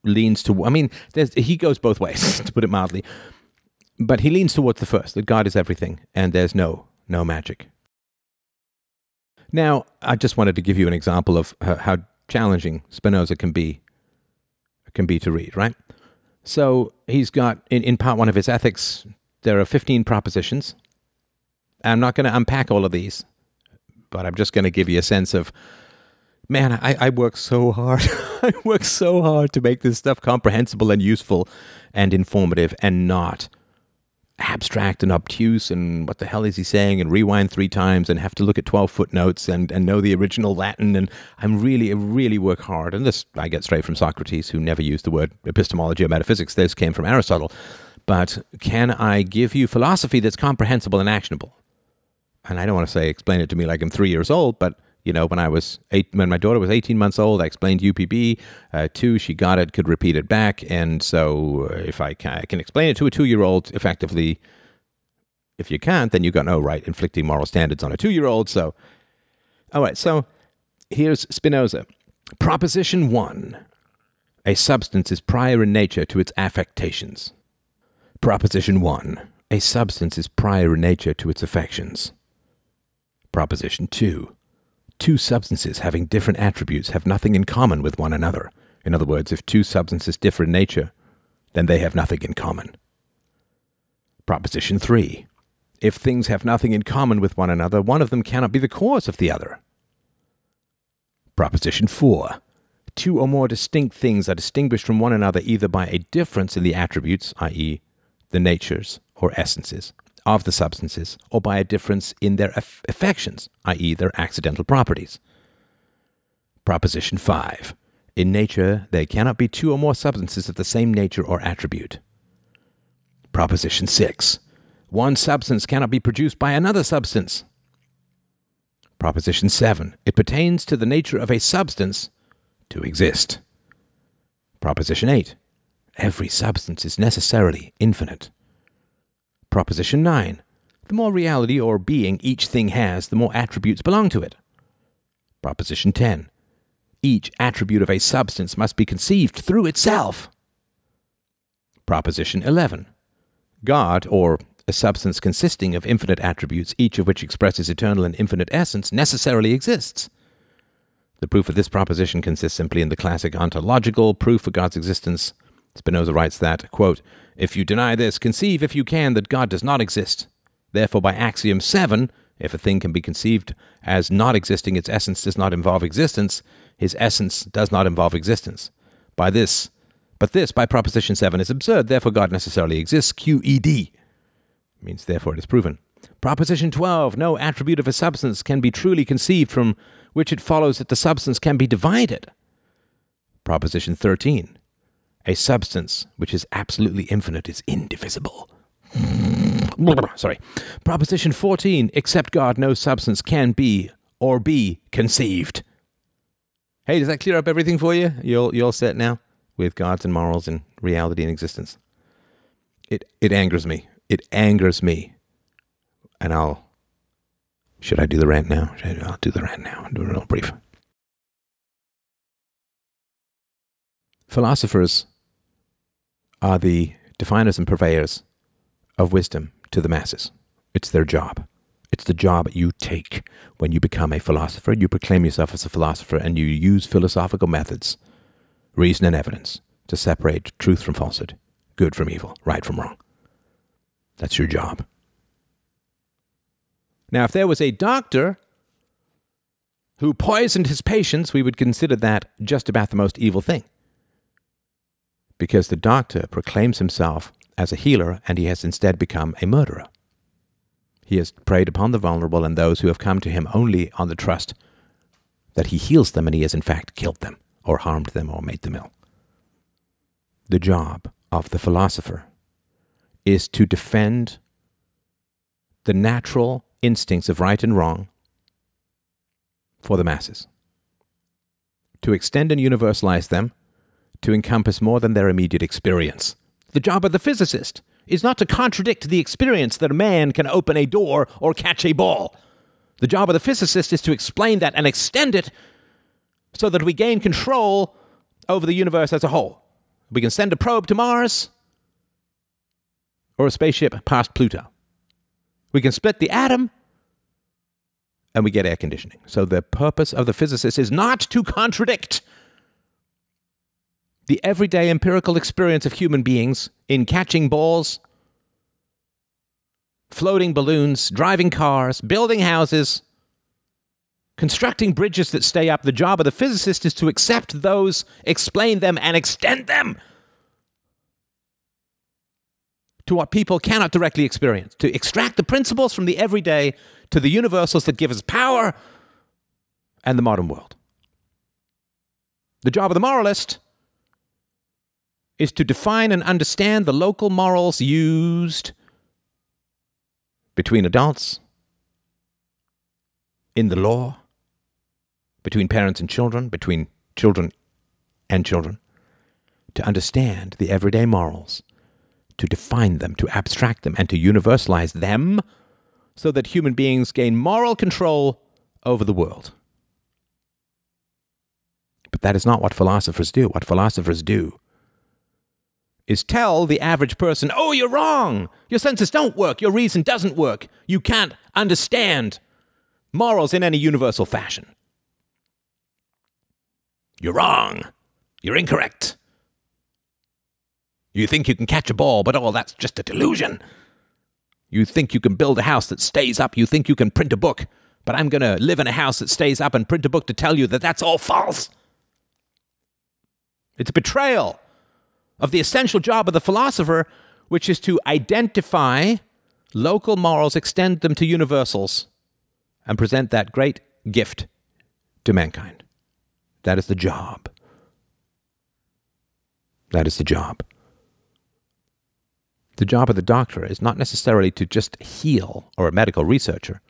leans to, I mean, he goes both ways, to put it mildly, but he leans towards the first, that God is everything and there's no, no magic. Now, I just wanted to give you an example of how challenging Spinoza can be, can be to read, right? So he's got, in, in part one of his ethics, there are 15 propositions. I'm not going to unpack all of these, but I'm just going to give you a sense of man, I, I work so hard. I work so hard to make this stuff comprehensible and useful and informative and not abstract and obtuse and what the hell is he saying and rewind three times and have to look at 12 footnotes and, and know the original Latin. And I'm really, really work hard. And this I get straight from Socrates, who never used the word epistemology or metaphysics. This came from Aristotle. But can I give you philosophy that's comprehensible and actionable? And I don't want to say explain it to me like I'm three years old, but you know, when I was eight, when my daughter was 18 months old, I explained UPB. Uh, two, she got it, could repeat it back. And so uh, if I can, I can explain it to a two year old effectively, if you can't, then you've got no right inflicting moral standards on a two year old. So, all right. So here's Spinoza. Proposition one a substance is prior in nature to its affectations. Proposition one a substance is prior in nature to its affections. Proposition two two substances having different attributes have nothing in common with one another. In other words, if two substances differ in nature, then they have nothing in common. Proposition 3. If things have nothing in common with one another, one of them cannot be the cause of the other. Proposition 4. Two or more distinct things are distinguished from one another either by a difference in the attributes, i.e., the natures or essences, of the substances or by a difference in their aff- affections, i.e., their accidental properties. Proposition 5. In nature, there cannot be two or more substances of the same nature or attribute. Proposition 6. One substance cannot be produced by another substance. Proposition 7. It pertains to the nature of a substance to exist. Proposition 8. Every substance is necessarily infinite. Proposition 9. The more reality or being each thing has, the more attributes belong to it. Proposition 10. Each attribute of a substance must be conceived through itself. Proposition 11. God, or a substance consisting of infinite attributes, each of which expresses eternal and infinite essence, necessarily exists. The proof of this proposition consists simply in the classic ontological proof of God's existence. Spinoza writes that, quote, if you deny this, conceive, if you can, that God does not exist. Therefore, by axiom 7, if a thing can be conceived as not existing, its essence does not involve existence, his essence does not involve existence. By this, but this, by proposition 7, is absurd, therefore God necessarily exists, QED. Means therefore it is proven. Proposition 12, no attribute of a substance can be truly conceived from which it follows that the substance can be divided. Proposition 13, a substance which is absolutely infinite is indivisible. Sorry. Proposition 14 Except God, no substance can be or be conceived. Hey, does that clear up everything for you? You're you're set now with gods and morals and reality and existence. It it angers me. It angers me. And I'll should I do the rant now? I, I'll do the rant now. I'll do it real brief. Philosophers are the definers and purveyors of wisdom to the masses. It's their job. It's the job you take when you become a philosopher. You proclaim yourself as a philosopher and you use philosophical methods, reason and evidence, to separate truth from falsehood, good from evil, right from wrong. That's your job. Now, if there was a doctor who poisoned his patients, we would consider that just about the most evil thing. Because the doctor proclaims himself as a healer and he has instead become a murderer. He has preyed upon the vulnerable and those who have come to him only on the trust that he heals them and he has in fact killed them or harmed them or made them ill. The job of the philosopher is to defend the natural instincts of right and wrong for the masses, to extend and universalize them to encompass more than their immediate experience. The job of the physicist is not to contradict the experience that a man can open a door or catch a ball. The job of the physicist is to explain that and extend it so that we gain control over the universe as a whole. We can send a probe to Mars or a spaceship past Pluto. We can split the atom and we get air conditioning. So the purpose of the physicist is not to contradict the everyday empirical experience of human beings in catching balls, floating balloons, driving cars, building houses, constructing bridges that stay up. The job of the physicist is to accept those, explain them, and extend them to what people cannot directly experience, to extract the principles from the everyday to the universals that give us power and the modern world. The job of the moralist is to define and understand the local morals used between adults, in the law, between parents and children, between children and children, to understand the everyday morals, to define them, to abstract them, and to universalize them so that human beings gain moral control over the world. But that is not what philosophers do. What philosophers do is tell the average person, oh, you're wrong. Your senses don't work. Your reason doesn't work. You can't understand morals in any universal fashion. You're wrong. You're incorrect. You think you can catch a ball, but all that's just a delusion. You think you can build a house that stays up. You think you can print a book, but I'm going to live in a house that stays up and print a book to tell you that that's all false. It's a betrayal of the essential job of the philosopher, which is to identify local morals, extend them to universals, and present that great gift to mankind. That is the job. That is the job. The job of the doctor is not necessarily to just heal, or a medical researcher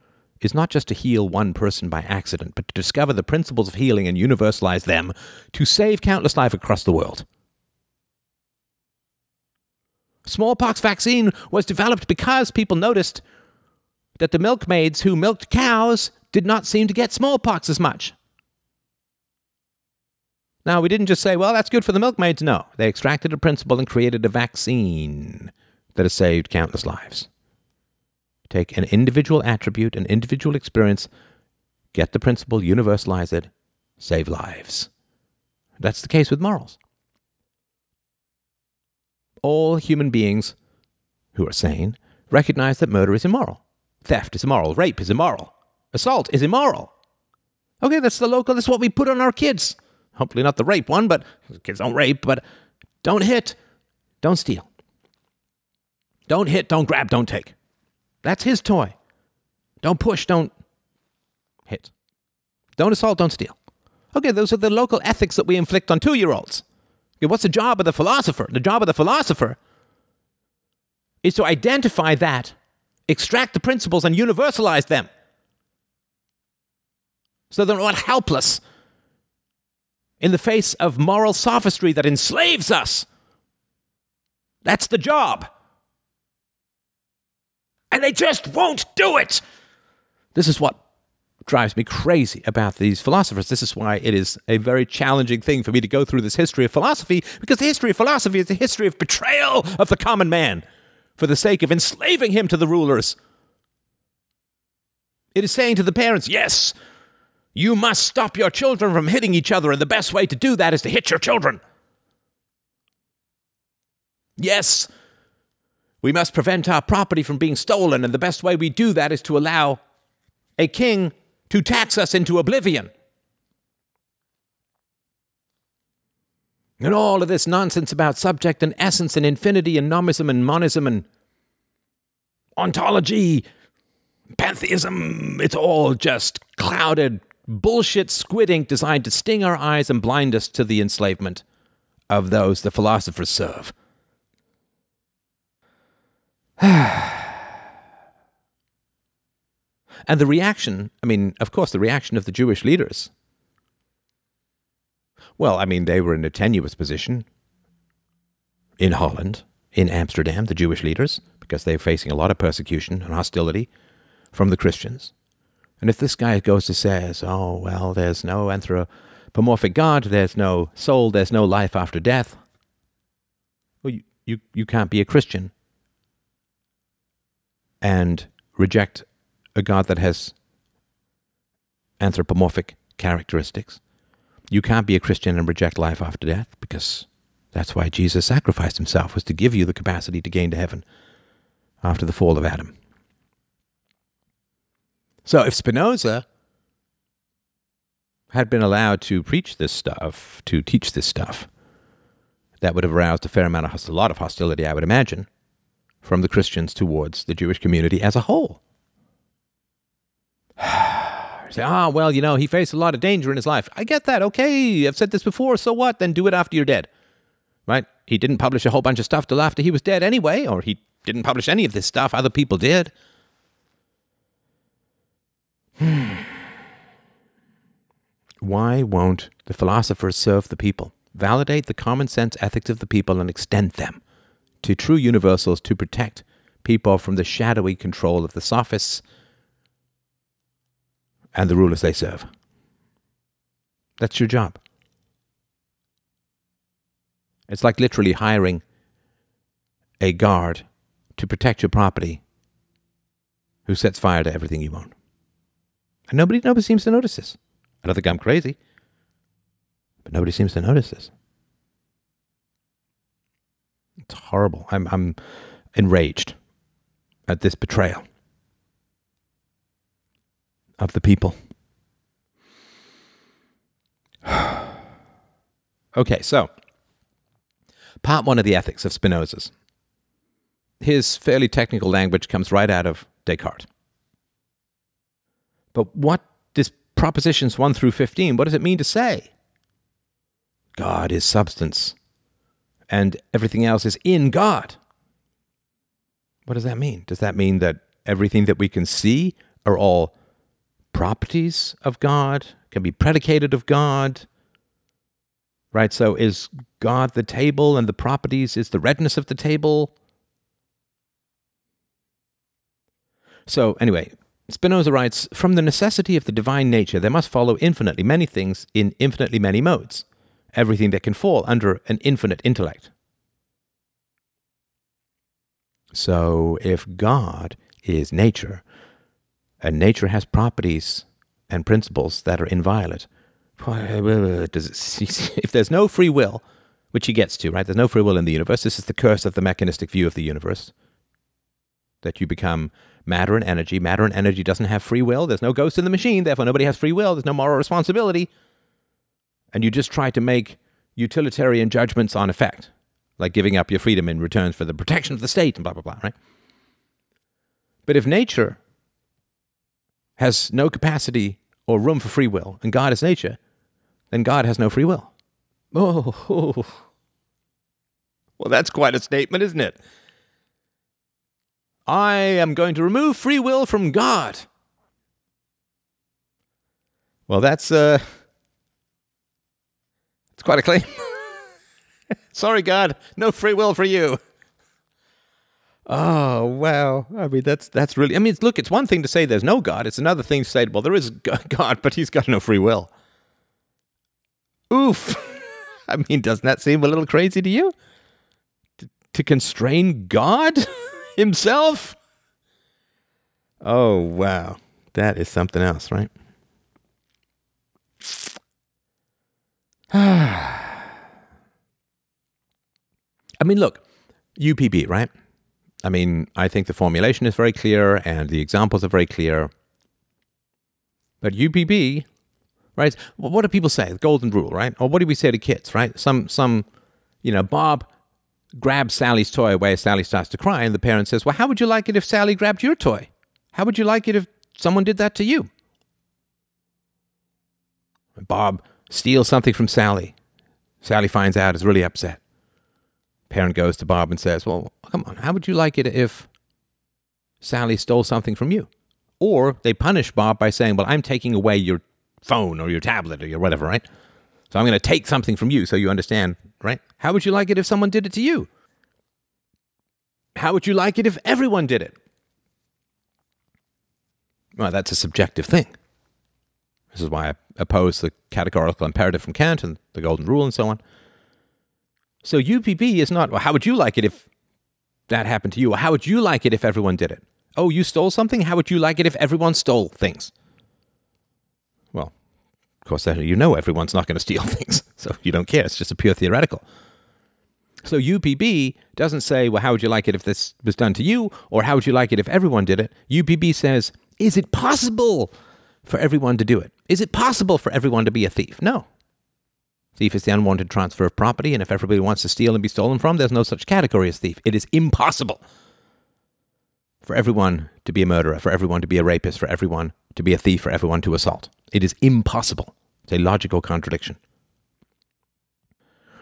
is not just to heal one person by accident, but to discover the principles of healing and universalize them to save countless lives across the world. Smallpox vaccine was developed because people noticed that the milkmaids who milked cows did not seem to get smallpox as much. Now, we didn't just say, well, that's good for the milkmaids. No, they extracted a principle and created a vaccine that has saved countless lives. Take an individual attribute, an individual experience, get the principle, universalize it, save lives. That's the case with morals all human beings who are sane recognize that murder is immoral, theft is immoral, rape is immoral, assault is immoral. Okay, that's the local, that's what we put on our kids. Hopefully not the rape one, but kids don't rape, but don't hit, don't steal. Don't hit, don't grab, don't take. That's his toy. Don't push, don't hit. Don't assault, don't steal. Okay, those are the local ethics that we inflict on two year olds. What's the job of the philosopher? The job of the philosopher is to identify that, extract the principles, and universalize them. So they're not helpless in the face of moral sophistry that enslaves us. That's the job. And they just won't do it. This is what drives me crazy about these philosophers. This is why it is a very challenging thing for me to go through this history of philosophy, because the history of philosophy is the history of betrayal of the common man for the sake of enslaving him to the rulers. It is saying to the parents, yes, you must stop your children from hitting each other, and the best way to do that is to hit your children. Yes, we must prevent our property from being stolen, and the best way we do that is to allow a king to tax us into oblivion. And all of this nonsense about subject and essence and infinity and nomism and monism and ontology, pantheism, it's all just clouded bullshit squid ink designed to sting our eyes and blind us to the enslavement of those the philosophers serve. Ah. And the reaction, I mean, of course, the reaction of the Jewish leaders. Well, I mean, they were in a tenuous position in Holland, in Amsterdam, the Jewish leaders, because they're facing a lot of persecution and hostility from the Christians. And if this guy goes to says, oh, well, there's no anthropomorphic God, there's no soul, there's no life after death, well, you, you, you can't be a Christian and reject a God that has anthropomorphic characteristics. You can't be a Christian and reject life after death because that's why Jesus sacrificed himself, was to give you the capacity to gain to heaven after the fall of Adam. So if Spinoza had been allowed to preach this stuff, to teach this stuff, that would have aroused a fair amount of a lot of hostility, I would imagine, from the Christians towards the Jewish community as a whole. Say, ah, well, you know, he faced a lot of danger in his life. I get that. Okay, I've said this before. So what? Then do it after you're dead. Right? He didn't publish a whole bunch of stuff till after he was dead anyway, or he didn't publish any of this stuff. Other people did. Why won't the philosophers serve the people, validate the common sense ethics of the people, and extend them to true universals to protect people from the shadowy control of the sophists and the rulers they serve. That's your job. It's like literally hiring a guard to protect your property who sets fire to everything you own. And nobody, nobody seems to notice this. I don't think I'm crazy, but nobody seems to notice this. It's horrible. I'm, I'm enraged at this betrayal of the people. okay, so part one of the ethics of Spinoza's. His fairly technical language comes right out of Descartes. But what does propositions 1 through 15, what does it mean to say? God is substance, and everything else is in God. What does that mean? Does that mean that everything that we can see are all properties of God, can be predicated of God. Right? So is God the table and the properties is the redness of the table? So, anyway, Spinoza writes From the necessity of the divine nature, there must follow infinitely many things in infinitely many modes, everything that can fall under an infinite intellect. So, if God is nature, and nature has properties and principles that are inviolate. If there's no free will, which he gets to, right? There's no free will in the universe. This is the curse of the mechanistic view of the universe. That you become matter and energy. Matter and energy doesn't have free will. There's no ghost in the machine. Therefore, nobody has free will. There's no moral responsibility. And you just try to make utilitarian judgments on effect, like giving up your freedom in return for the protection of the state and blah, blah, blah, right? But if nature has no capacity or room for free will, and God is nature, then God has no free will. Oh, well, that's quite a statement, isn't it? I am going to remove free will from God. Well, that's uh, It's quite a claim. Sorry, God, no free will for you. Oh wow! I mean, that's that's really. I mean, look, it's one thing to say there's no God. It's another thing to say, well, there is God, but He's got no free will. Oof! I mean, doesn't that seem a little crazy to you? To, to constrain God Himself? Oh wow, that is something else, right? I mean, look, UPB, right? I mean, I think the formulation is very clear and the examples are very clear. But UPB, right? What do people say? The golden rule, right? Or what do we say to kids, right? Some, some, you know, Bob grabs Sally's toy as Sally starts to cry, and the parent says, Well, how would you like it if Sally grabbed your toy? How would you like it if someone did that to you? Bob steals something from Sally. Sally finds out, is really upset. Parent goes to Bob and says, Well, come on, how would you like it if Sally stole something from you? Or they punish Bob by saying, Well, I'm taking away your phone or your tablet or your whatever, right? So I'm going to take something from you so you understand, right? How would you like it if someone did it to you? How would you like it if everyone did it? Well, that's a subjective thing. This is why I oppose the categorical imperative from Kant and the Golden Rule and so on. So UPB is not, well, how would you like it if that happened to you? Or how would you like it if everyone did it? Oh, you stole something? How would you like it if everyone stole things? Well, of course, you know everyone's not going to steal things, so you don't care. It's just a pure theoretical. So UPB doesn't say, well, how would you like it if this was done to you? Or how would you like it if everyone did it? UPB says, is it possible for everyone to do it? Is it possible for everyone to be a thief? No. Thief is the unwanted transfer of property, and if everybody wants to steal and be stolen from, there's no such category as thief. It is impossible for everyone to be a murderer, for everyone to be a rapist, for everyone to be a thief, for everyone to assault. It is impossible. It's a logical contradiction.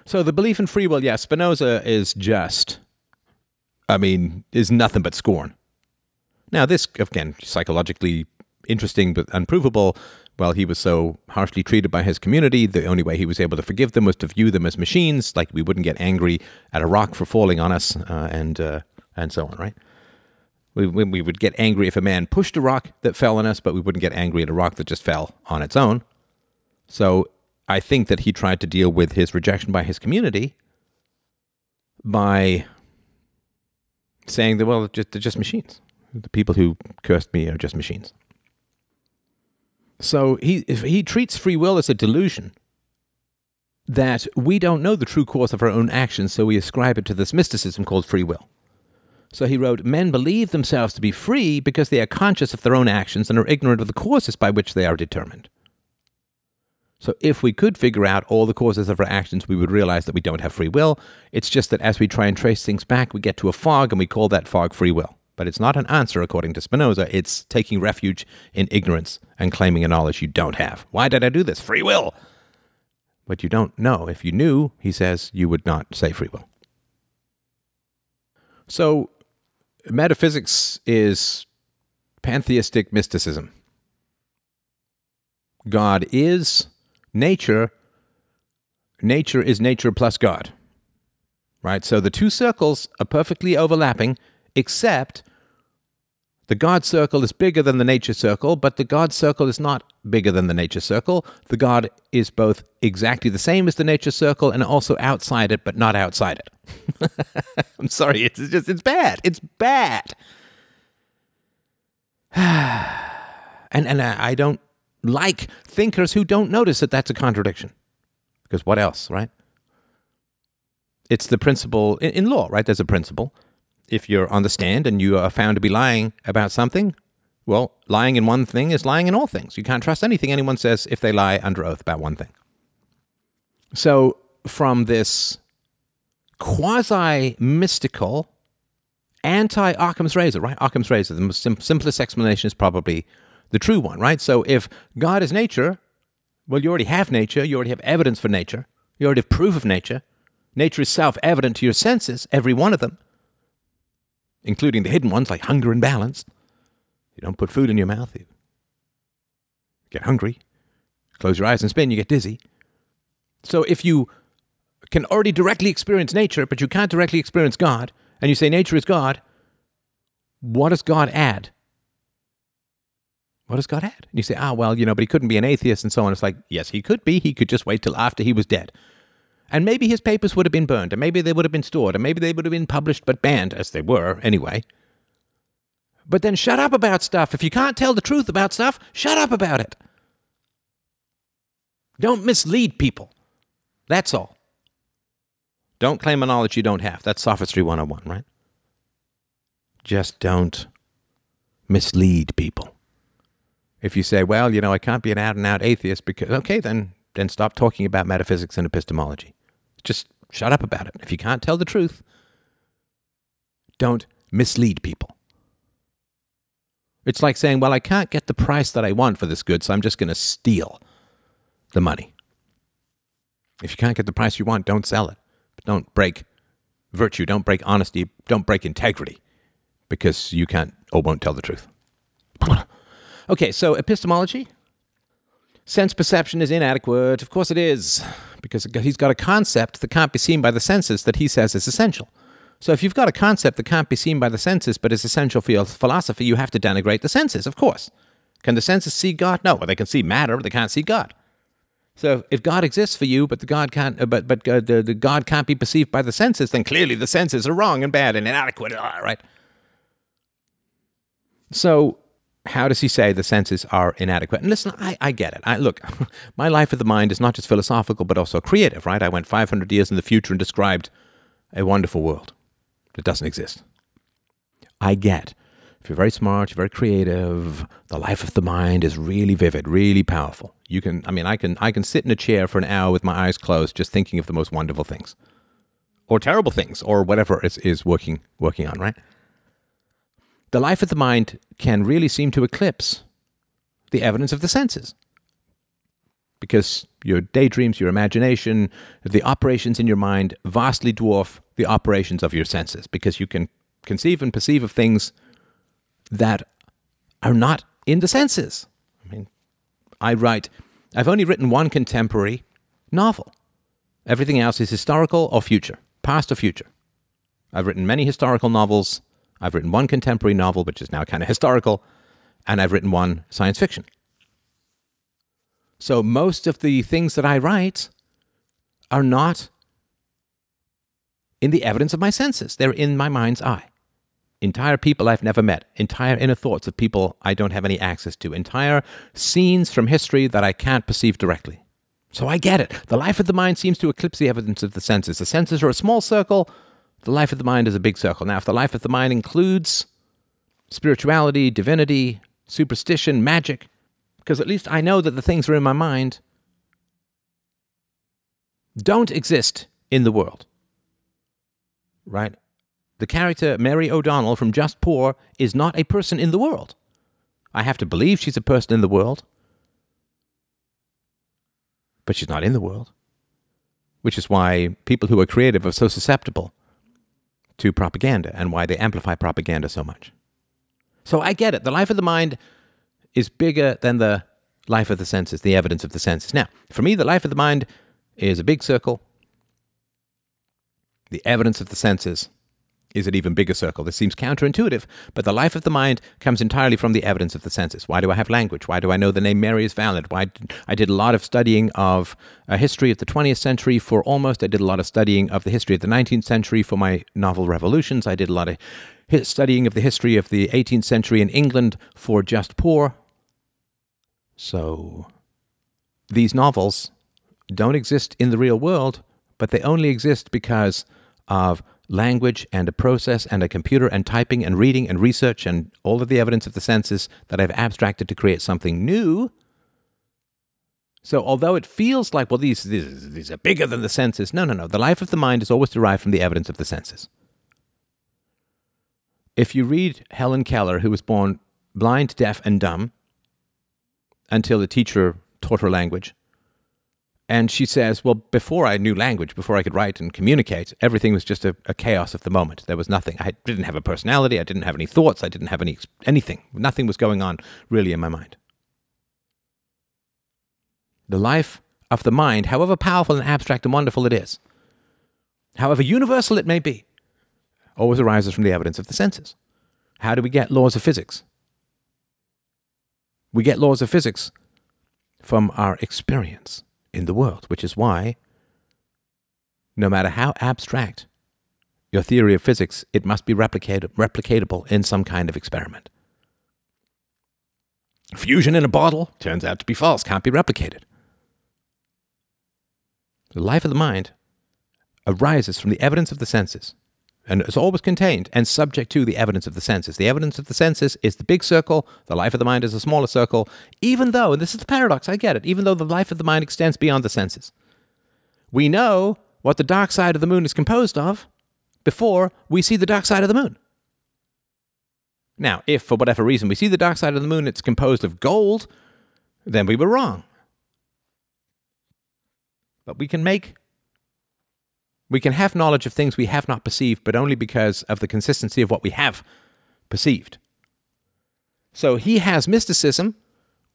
So the belief in free will, yes, Spinoza is just, I mean, is nothing but scorn. Now, this, again, psychologically interesting but unprovable. Well, he was so harshly treated by his community, the only way he was able to forgive them was to view them as machines, like we wouldn't get angry at a rock for falling on us, uh, and uh, and so on, right? We, we would get angry if a man pushed a rock that fell on us, but we wouldn't get angry at a rock that just fell on its own. So I think that he tried to deal with his rejection by his community by saying that, well, they're just, they're just machines. The people who cursed me are just machines. So he, if he treats free will as a delusion, that we don't know the true course of our own actions, so we ascribe it to this mysticism called free will. So he wrote, Men believe themselves to be free because they are conscious of their own actions and are ignorant of the causes by which they are determined. So if we could figure out all the causes of our actions, we would realize that we don't have free will. It's just that as we try and trace things back, we get to a fog and we call that fog free will. But it's not an answer, according to Spinoza. It's taking refuge in ignorance and claiming a knowledge you don't have. Why did I do this? Free will. But you don't know. If you knew, he says, you would not say free will. So, metaphysics is pantheistic mysticism. God is nature. Nature is nature plus God. Right? So the two circles are perfectly overlapping except the God circle is bigger than the nature circle, but the God circle is not bigger than the nature circle. The God is both exactly the same as the nature circle and also outside it, but not outside it. I'm sorry, it's just, it's bad. It's bad. and, and uh, I don't like thinkers who don't notice that that's a contradiction. Because what else, right? It's the principle in, in law, right? There's a principle if you're on the stand and you are found to be lying about something, well, lying in one thing is lying in all things. You can't trust anything anyone says if they lie under oath about one thing. So, from this quasi mystical, anti Occam's razor, right? Occam's razor, the sim- simplest explanation is probably the true one, right? So, if God is nature, well, you already have nature, you already have evidence for nature, you already have proof of nature. Nature is self evident to your senses, every one of them including the hidden ones like hunger and balance. You don't put food in your mouth, you get hungry. Close your eyes and spin, you get dizzy. So if you can already directly experience nature, but you can't directly experience God, and you say nature is God, what does God add? What does God add? And you say, ah, well, you know, but he couldn't be an atheist and so on. It's like, yes, he could be. He could just wait till after he was dead. And maybe his papers would have been burned, and maybe they would have been stored, and maybe they would have been published but banned, as they were anyway. But then shut up about stuff. If you can't tell the truth about stuff, shut up about it. Don't mislead people. That's all. Don't claim a knowledge you don't have. That's sophistry 101, right? Just don't mislead people. If you say, well, you know, I can't be an out and out atheist because, okay, then, then stop talking about metaphysics and epistemology. Just shut up about it. If you can't tell the truth, don't mislead people. It's like saying, well, I can't get the price that I want for this good, so I'm just going to steal the money. If you can't get the price you want, don't sell it. But don't break virtue, don't break honesty, don't break integrity because you can't or won't tell the truth. okay, so epistemology. Sense perception is inadequate. Of course it is, because he's got a concept that can't be seen by the senses that he says is essential. So if you've got a concept that can't be seen by the senses but is essential for your philosophy, you have to denigrate the senses, of course. Can the senses see God? No, well, they can see matter, but they can't see God. So if God exists for you, but the God can't, uh, but but uh, the, the God can't be perceived by the senses, then clearly the senses are wrong and bad and inadequate. Right. So how does he say the senses are inadequate? And listen, I, I get it. I look, my life of the mind is not just philosophical, but also creative, right? I went 500 years in the future and described a wonderful world that doesn't exist. I get. If you're very smart, you're very creative, the life of the mind is really vivid, really powerful. You can I mean I can I can sit in a chair for an hour with my eyes closed just thinking of the most wonderful things. Or terrible things, or whatever is, is working working on, right? The life of the mind can really seem to eclipse the evidence of the senses. Because your daydreams, your imagination, the operations in your mind vastly dwarf the operations of your senses because you can conceive and perceive of things that are not in the senses. I mean, I write, I've only written one contemporary novel. Everything else is historical or future, past or future. I've written many historical novels. I've written one contemporary novel, which is now kind of historical, and I've written one science fiction. So most of the things that I write are not in the evidence of my senses. They're in my mind's eye. Entire people I've never met, entire inner thoughts of people I don't have any access to, entire scenes from history that I can't perceive directly. So I get it. The life of the mind seems to eclipse the evidence of the senses. The senses are a small circle, the life of the mind is a big circle. Now, if the life of the mind includes spirituality, divinity, superstition, magic, because at least I know that the things that are in my mind don't exist in the world right? The character Mary O'Donnell from Just Poor is not a person in the world. I have to believe she's a person in the world, but she's not in the world. Which is why people who are creative are so susceptible to propaganda and why they amplify propaganda so much. So I get it. The life of the mind is bigger than the life of the senses, the evidence of the senses. Now, for me, the life of the mind is a big circle the evidence of the senses is an even bigger circle. This seems counterintuitive, but the life of the mind comes entirely from the evidence of the senses. Why do I have language? Why do I know the name Mary is valid? Why did, I did a lot of studying of a history of the 20th century for almost. I did a lot of studying of the history of the 19th century for my novel Revolutions. I did a lot of studying of the history of the 18th century in England for Just Poor. So these novels don't exist in the real world, but they only exist because of language and a process and a computer and typing and reading and research and all of the evidence of the senses that I've abstracted to create something new. So, although it feels like, well, these, these, these are bigger than the senses, no, no, no. The life of the mind is always derived from the evidence of the senses. If you read Helen Keller, who was born blind, deaf, and dumb until the teacher taught her language, and she says, Well, before I knew language, before I could write and communicate, everything was just a, a, chaos of the moment. There was nothing. I didn't have a personality. I didn't have any thoughts. I didn't have any anything. Nothing was going on really in my mind. The life of the mind, however powerful and abstract and wonderful it is, however universal it may be, always arises from the evidence of the senses. How do we get laws of physics? We get laws of physics from our experience in the world, which is why, no matter how abstract your theory of physics, it must be replicatable in some kind of experiment. Fusion in a bottle turns out to be false, can't be replicated. The life of the mind arises from the evidence of the senses and it's always contained and subject to the evidence of the senses. The evidence of the senses is the big circle, the life of the mind is a smaller circle, even though, and this is the paradox, I get it, even though the life of the mind extends beyond the senses. We know what the dark side of the moon is composed of before we see the dark side of the moon. Now, if for whatever reason we see the dark side of the moon, it's composed of gold, then we were wrong. But we can make we can have knowledge of things we have not perceived, but only because of the consistency of what we have perceived. So he has mysticism,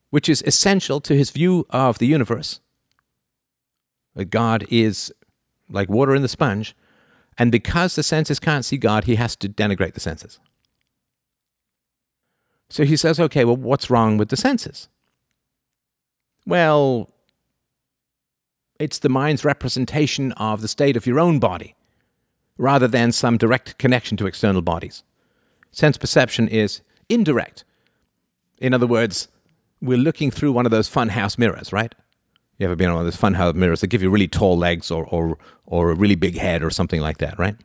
which is essential to his view of the universe. That God is like water in the sponge, and because the senses can't see God, he has to denigrate the senses. So he says, okay, well, what's wrong with the senses? Well, it's the mind's representation of the state of your own body, rather than some direct connection to external bodies. Sense perception is indirect. In other words, we're looking through one of those funhouse mirrors, right? You ever been on one of those funhouse mirrors that give you really tall legs or, or, or a really big head or something like that, right?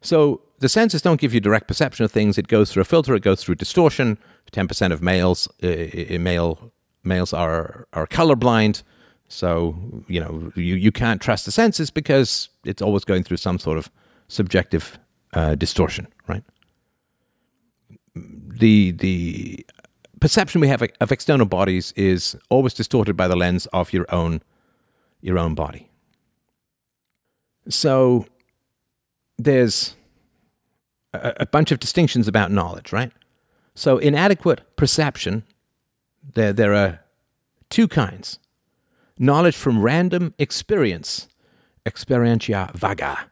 So the senses don't give you direct perception of things. It goes through a filter. It goes through distortion. Ten percent of males, uh, male males are are colorblind. So, you know, you, you can't trust the senses because it's always going through some sort of subjective uh, distortion, right? The, the perception we have of external bodies is always distorted by the lens of your own, your own body. So there's a, a bunch of distinctions about knowledge, right? So inadequate perception, there, there are two kinds knowledge from random experience, experientia vaga.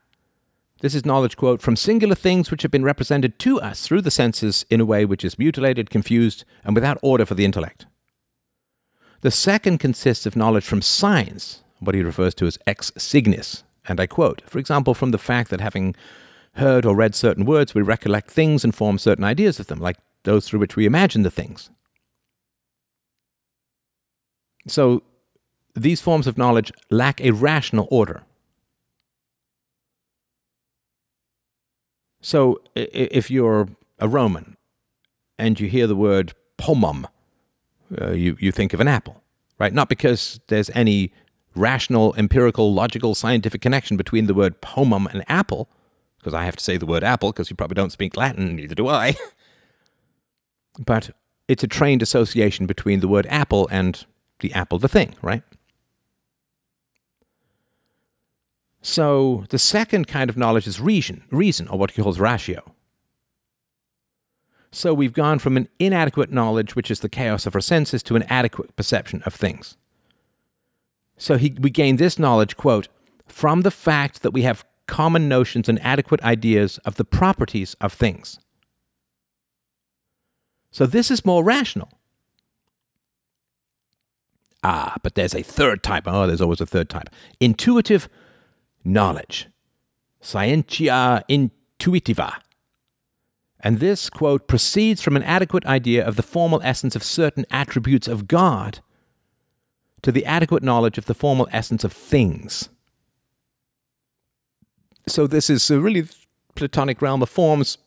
This is knowledge, quote, from singular things which have been represented to us through the senses in a way which is mutilated, confused, and without order for the intellect. The second consists of knowledge from signs, what he refers to as ex signis, and I quote, for example, from the fact that having heard or read certain words, we recollect things and form certain ideas of them, like those through which we imagine the things. So these forms of knowledge lack a rational order. So, if you're a Roman and you hear the word pomum, uh, you, you think of an apple, right? Not because there's any rational, empirical, logical, scientific connection between the word pomum and apple, because I have to say the word apple because you probably don't speak Latin, neither do I. but it's a trained association between the word apple and the apple, the thing, right? So the second kind of knowledge is reason, reason, or what he calls ratio. So we've gone from an inadequate knowledge, which is the chaos of our senses, to an adequate perception of things. So he, we gain this knowledge, quote, from the fact that we have common notions and adequate ideas of the properties of things. So this is more rational. Ah, but there's a third type. Oh, there's always a third type. Intuitive knowledge, scientia intuitiva. And this, quote, proceeds from an adequate idea of the formal essence of certain attributes of God to the adequate knowledge of the formal essence of things. So, this is a really Platonic realm of forms.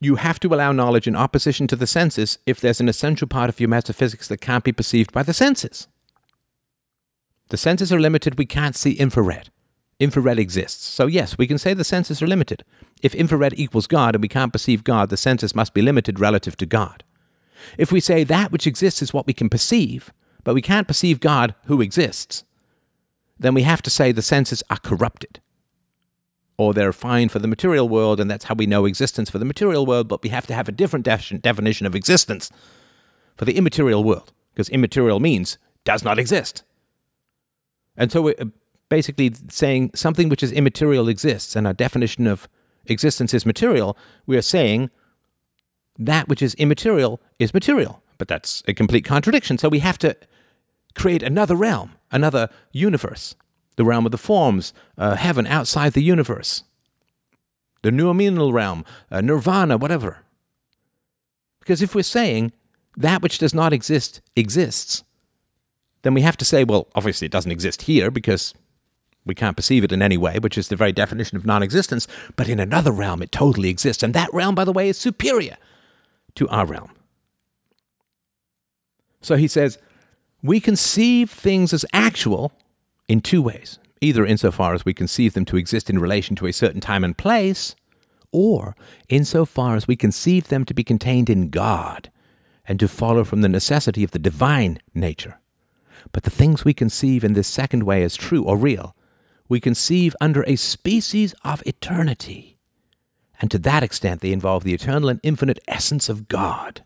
You have to allow knowledge in opposition to the senses if there's an essential part of your metaphysics that can't be perceived by the senses. The senses are limited, we can't see infrared infrared exists. So, yes, we can say the senses are limited. If infrared equals God and we can't perceive God, the senses must be limited relative to God. If we say that which exists is what we can perceive, but we can't perceive God who exists, then we have to say the senses are corrupted. Or they're fine for the material world, and that's how we know existence for the material world, but we have to have a different definition of existence for the immaterial world, because immaterial means does not exist. And so we're basically saying something which is immaterial exists, and our definition of existence is material. We are saying that which is immaterial is material. But that's a complete contradiction. So we have to create another realm, another universe, the realm of the forms, uh, heaven outside the universe, the noumenal realm, uh, nirvana, whatever. Because if we're saying that which does not exist exists, then we have to say, well, obviously it doesn't exist here because we can't perceive it in any way, which is the very definition of non existence, but in another realm it totally exists. And that realm, by the way, is superior to our realm. So he says, we conceive things as actual in two ways either insofar as we conceive them to exist in relation to a certain time and place, or insofar as we conceive them to be contained in God and to follow from the necessity of the divine nature. But the things we conceive in this second way as true or real, we conceive under a species of eternity. And to that extent, they involve the eternal and infinite essence of God.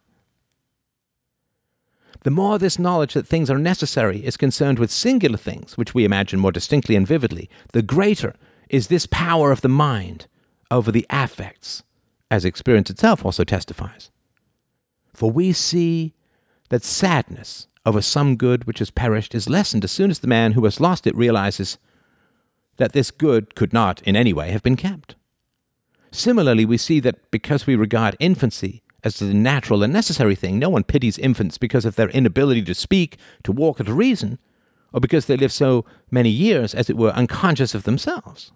The more this knowledge that things are necessary is concerned with singular things, which we imagine more distinctly and vividly, the greater is this power of the mind over the affects, as experience itself also testifies. For we see that sadness over some good which has perished is lessened as soon as the man who has lost it realizes that this good could not in any way have been kept. Similarly, we see that because we regard infancy as the natural and necessary thing, no one pities infants because of their inability to speak, to walk, or to reason, or because they live so many years, as it were, unconscious of themselves.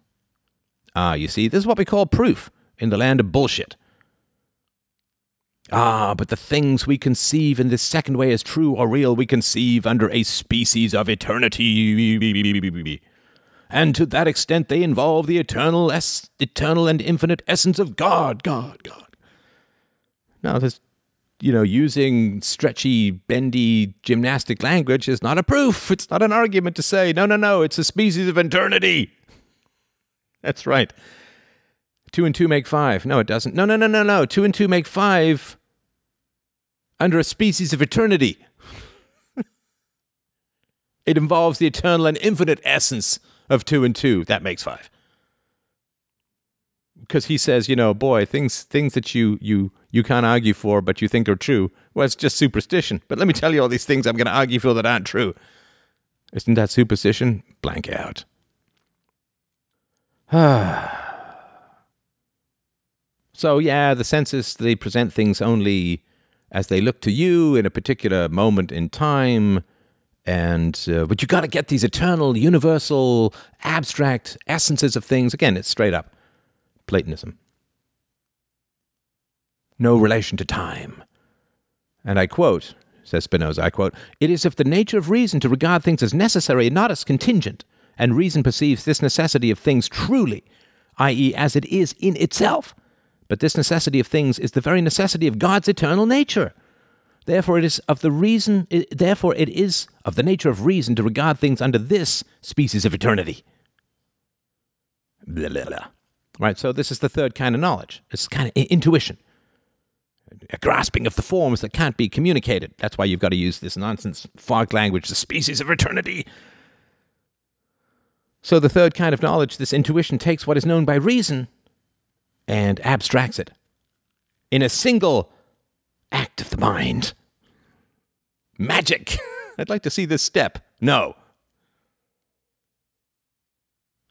Ah, you see, this is what we call proof in the land of bullshit. Ah, but the things we conceive in this second way as true or real, we conceive under a species of eternity. And to that extent, they involve the eternal, es- eternal and infinite essence of God, God, God. Now, this, you know, using stretchy, bendy, gymnastic language is not a proof. It's not an argument to say, no, no, no, it's a species of eternity. That's right. Two and two make five. No, it doesn't. No, no, no, no, no. Two and two make five under a species of eternity. it involves the eternal and infinite essence of two and two. That makes five. Because he says, you know, boy, things things that you you you can't argue for, but you think are true. Well, it's just superstition. But let me tell you all these things I'm going to argue for that aren't true. Isn't that superstition? Blank out. so yeah, the census they present things only as they look to you in a particular moment in time and uh, but you got to get these eternal universal abstract essences of things. Again it's straight up platonism. No relation to time. And i quote says spinoza i quote it is of the nature of reason to regard things as necessary and not as contingent. And reason perceives this necessity of things truly i.e as it is in itself. But this necessity of things is the very necessity of God's eternal nature. Therefore, it is of the reason. Therefore, it is of the nature of reason to regard things under this species of eternity. Blah, blah, blah. Right. So this is the third kind of knowledge. It's kind of intuition, a grasping of the forms that can't be communicated. That's why you've got to use this nonsense fog language, the species of eternity. So the third kind of knowledge, this intuition, takes what is known by reason and abstracts it in a single act of the mind. Magic! I'd like to see this step. No.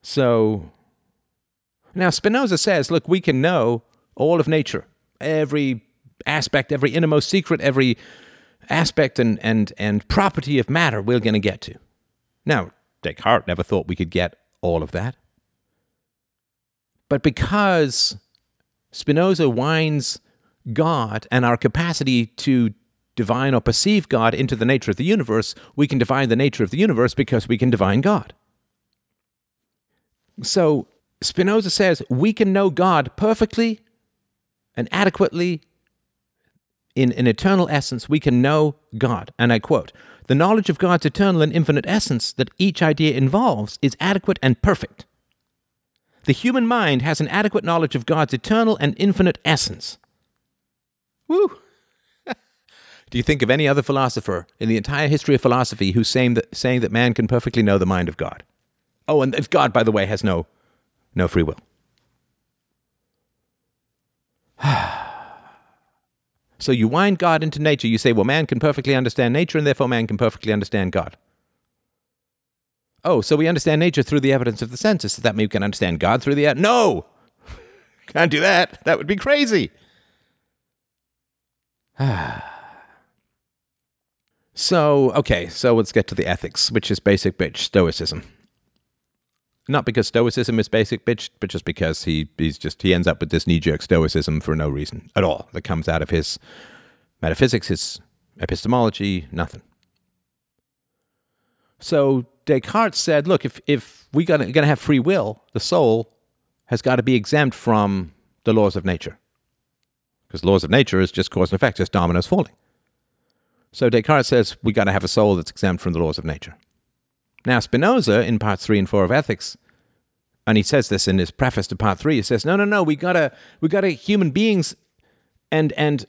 So, now Spinoza says look, we can know all of nature, every aspect, every innermost secret, every aspect and, and, and property of matter we're going to get to. Now, Descartes never thought we could get all of that. But because Spinoza winds God and our capacity to divine or perceive God into the nature of the universe, we can divine the nature of the universe because we can divine God. So Spinoza says we can know God perfectly and adequately in an eternal essence, we can know God. And I quote The knowledge of God's eternal and infinite essence that each idea involves is adequate and perfect. The human mind has an adequate knowledge of God's eternal and infinite essence. Woo! Do you think of any other philosopher in the entire history of philosophy who's saying that, saying that man can perfectly know the mind of God? Oh, and if God, by the way, has no, no free will. so you wind God into nature. You say, well, man can perfectly understand nature, and therefore man can perfectly understand God. Oh, so we understand nature through the evidence of the senses. Does that mean we can understand God through the... No! Can't do that. That would be crazy. so, okay, so let's get to the ethics, which is basic bitch stoicism. Not because stoicism is basic bitch, but just because he he's just he ends up with this knee-jerk stoicism for no reason at all that comes out of his metaphysics, his epistemology, nothing. So Descartes said, look, if if we're gonna, gonna have free will, the soul has got to be exempt from the laws of nature. Because laws of nature is just cause and effect, just dominoes falling. So Descartes says we got to have a soul that's exempt from the laws of nature. Now Spinoza in parts three and four of Ethics, and he says this in his preface to part three, he says, no, no, no, we gotta we gotta human beings and and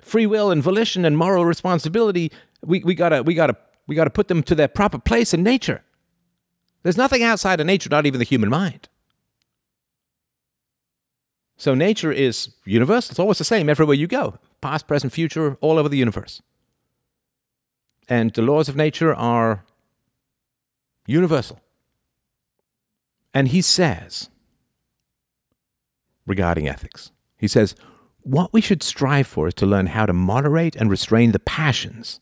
free will and volition and moral responsibility, we, we gotta we gotta we gotta put them to their proper place in nature. There's nothing outside of nature, not even the human mind. So nature is universal. It's always the same everywhere you go past, present, future, all over the universe. And the laws of nature are universal. And he says, regarding ethics, he says, what we should strive for is to learn how to moderate and restrain the passions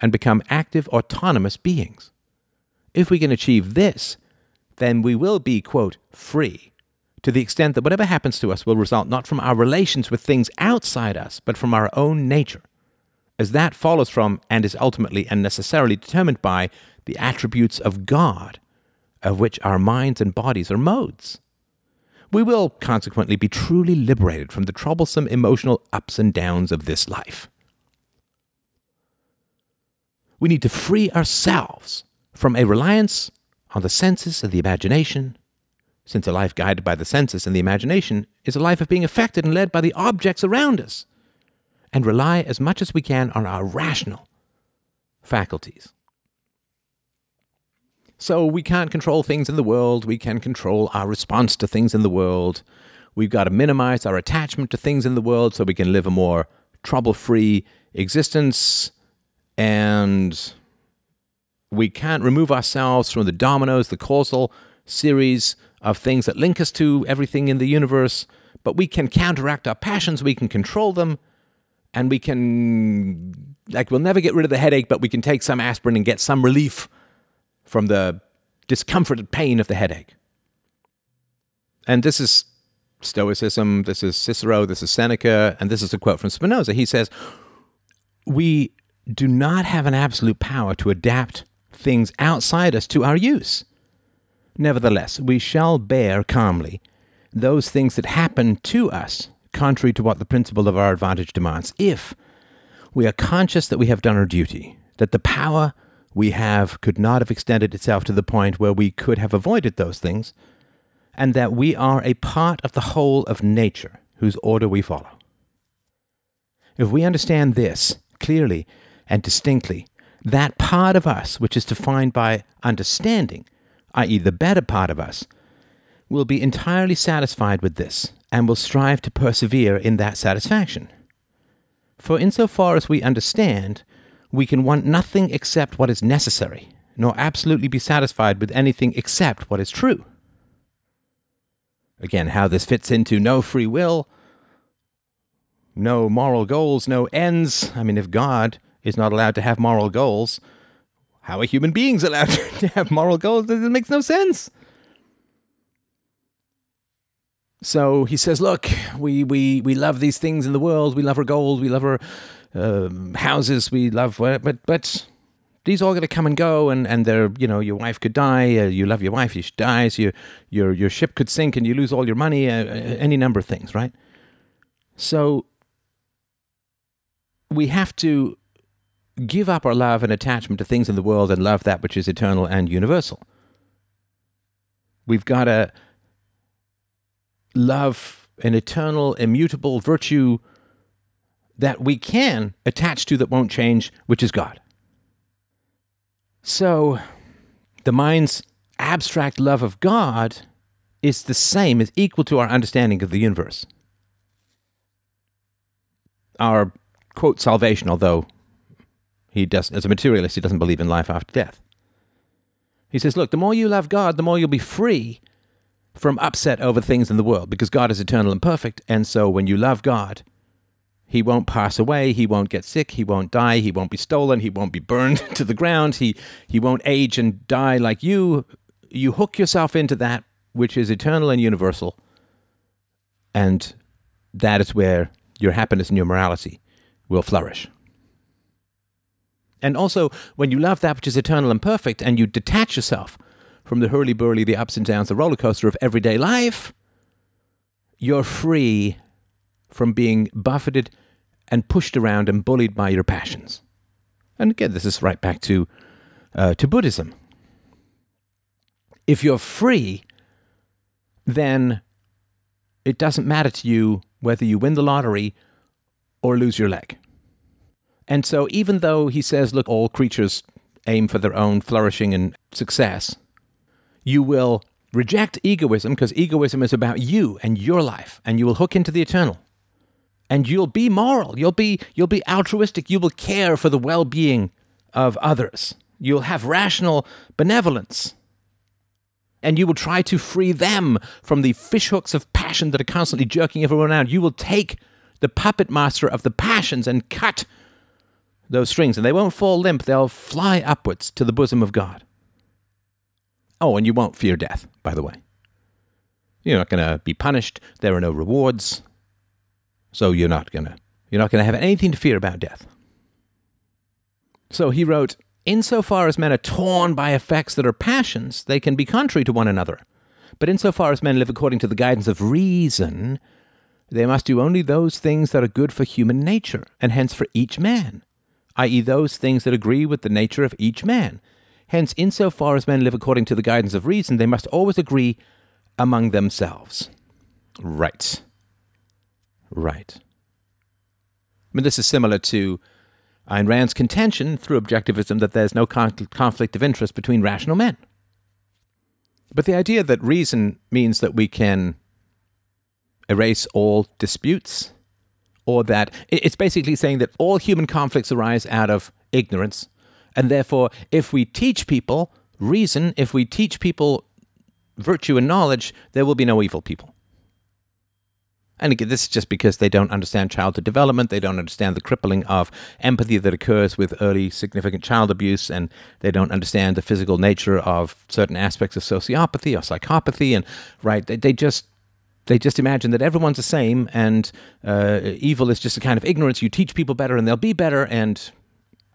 and become active, autonomous beings. If we can achieve this, then we will be, quote, free to the extent that whatever happens to us will result not from our relations with things outside us, but from our own nature, as that follows from and is ultimately and necessarily determined by the attributes of God, of which our minds and bodies are modes. We will consequently be truly liberated from the troublesome emotional ups and downs of this life. We need to free ourselves from a reliance on the senses and the imagination since a life guided by the senses and the imagination is a life of being affected and led by the objects around us, and rely as much as we can on our rational faculties. So we can't control things in the world, we can control our response to things in the world. We've got to minimize our attachment to things in the world so we can live a more trouble free existence. And we can't remove ourselves from the dominoes, the causal series of things that link us to everything in the universe, but we can counteract our passions, we can control them, and we can, like, we'll never get rid of the headache, but we can take some aspirin and get some relief from the discomfort and pain of the headache. And this is Stoicism, this is Cicero, this is Seneca, and this is a quote from Spinoza. He says, We do not have an absolute power to adapt things outside us to our use. Nevertheless, we shall bear calmly those things that happen to us, contrary to what the principle of our advantage demands, if we are conscious that we have done our duty, that the power we have could not have extended itself to the point where we could have avoided those things, and that we are a part of the whole of nature whose order we follow. If we understand this clearly and distinctly, that part of us which is defined by understanding i.e., the better part of us, will be entirely satisfied with this and will strive to persevere in that satisfaction. For insofar as we understand, we can want nothing except what is necessary, nor absolutely be satisfied with anything except what is true. Again, how this fits into no free will, no moral goals, no ends. I mean, if God is not allowed to have moral goals, how are human beings allowed to have moral goals? It makes no sense. So he says, "Look, we we we love these things in the world. We love our gold. We love our um, houses. We love, but but these all going to come and go. And and they're you know your wife could die. Uh, you love your wife. She dies. Your your your ship could sink and you lose all your money. Uh, uh any number of things, right? So we have to give up our love and attachment to things in the world and love that which is eternal and universal. We've got to love an eternal, immutable virtue that we can attach to that won't change, which is God. So, the mind's abstract love of God is the same, is equal to our understanding of the universe. Our quote salvation, although he does as a materialist, he doesn't believe in life after death. He says, look, the more you love God, the more you'll be free from upset over things in the world, because God is eternal and perfect. And so when you love God, he won't pass away, he won't get sick, he won't die, he won't be stolen, he won't be burned to the ground, he, he won't age and die like you. You hook yourself into that which is eternal and universal. And that is where your happiness and your morality will flourish. And also, when you love that which is eternal and perfect and you detach yourself from the hurly burly, the ups and downs, the roller coaster of everyday life, you're free from being buffeted and pushed around and bullied by your passions. And again, this is right back to, uh, to Buddhism. If you're free, then it doesn't matter to you whether you win the lottery or lose your leg. And so, even though he says, look, all creatures aim for their own flourishing and success, you will reject egoism because egoism is about you and your life, and you will hook into the eternal. And you'll be moral, you'll be, you'll be altruistic, you will care for the well being of others, you'll have rational benevolence. And you will try to free them from the fishhooks of passion that are constantly jerking everyone out. You will take the puppet master of the passions and cut those strings, and they won't fall limp, they'll fly upwards to the bosom of God. Oh, and you won't fear death, by the way. You're not going to be punished. There are no rewards. So you're not going to you're not going to have anything to fear about death. So he wrote, Insofar as men are torn by affects that are passions, they can be contrary to one another. But insofar as men live according to the guidance of reason, they must do only those things that are good for human nature, and hence for each man i.e., those things that agree with the nature of each man. Hence, insofar as men live according to the guidance of reason, they must always agree among themselves. Right. Right. I mean, this is similar to Ayn Rand's contention through objectivism that there's no con- conflict of interest between rational men. But the idea that reason means that we can erase all disputes or that it's basically saying that all human conflicts arise out of ignorance. And therefore, if we teach people reason, if we teach people virtue and knowledge, there will be no evil people. And again, this is just because they don't understand childhood development, they don't understand the crippling of empathy that occurs with early significant child abuse, and they don't understand the physical nature of certain aspects of sociopathy or psychopathy. And right, they, they just they just imagine that everyone's the same and uh, evil is just a kind of ignorance. You teach people better and they'll be better. And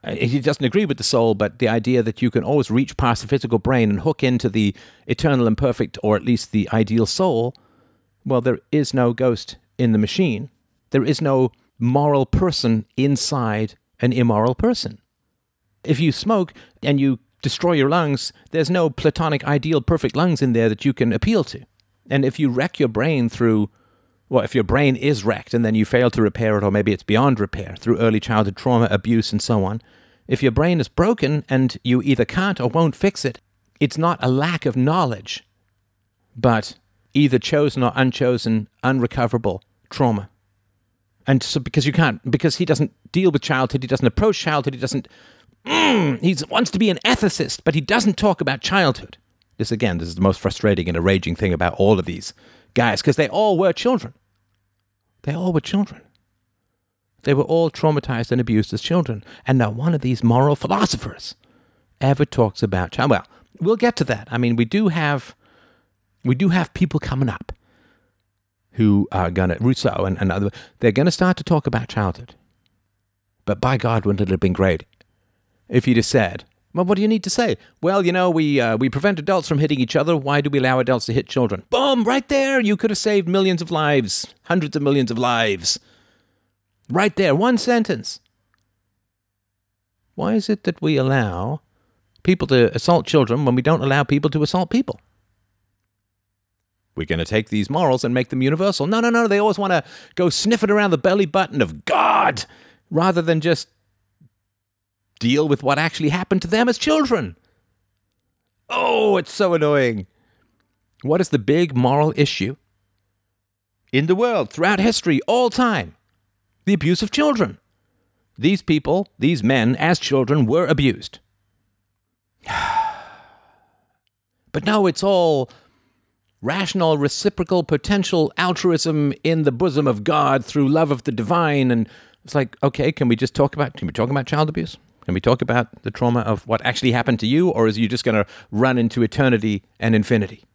uh, he doesn't agree with the soul, but the idea that you can always reach past the physical brain and hook into the eternal and perfect, or at least the ideal soul, well, there is no ghost in the machine. There is no moral person inside an immoral person. If you smoke and you destroy your lungs, there's no platonic ideal perfect lungs in there that you can appeal to. And if you wreck your brain through, well, if your brain is wrecked and then you fail to repair it, or maybe it's beyond repair through early childhood trauma, abuse, and so on, if your brain is broken and you either can't or won't fix it, it's not a lack of knowledge, but either chosen or unchosen, unrecoverable trauma. And so, because you can't, because he doesn't deal with childhood, he doesn't approach childhood, he doesn't, mm, he wants to be an ethicist, but he doesn't talk about childhood. This, again, this is the most frustrating and enraging thing about all of these guys because they all were children. They all were children. They were all traumatized and abused as children. And not one of these moral philosophers ever talks about child. Well, we'll get to that. I mean, we do have we do have people coming up who are gonna Rousseau and, and other they're gonna start to talk about childhood. But by God, wouldn't it have been great if he'd have said, well, what do you need to say? Well, you know, we uh, we prevent adults from hitting each other. Why do we allow adults to hit children? Boom! Right there, you could have saved millions of lives, hundreds of millions of lives. Right there, one sentence. Why is it that we allow people to assault children when we don't allow people to assault people? We're going to take these morals and make them universal. No, no, no. They always want to go sniffing around the belly button of God rather than just deal with what actually happened to them as children. Oh, it's so annoying. What is the big moral issue in the world throughout history, all time? The abuse of children. These people, these men, as children, were abused. but no, it's all rational, reciprocal, potential altruism in the bosom of God through love of the divine. And it's like, okay, can we just talk about, can we talk about child abuse? Can we talk about the trauma of what actually happened to you, or is you just going to run into eternity and infinity?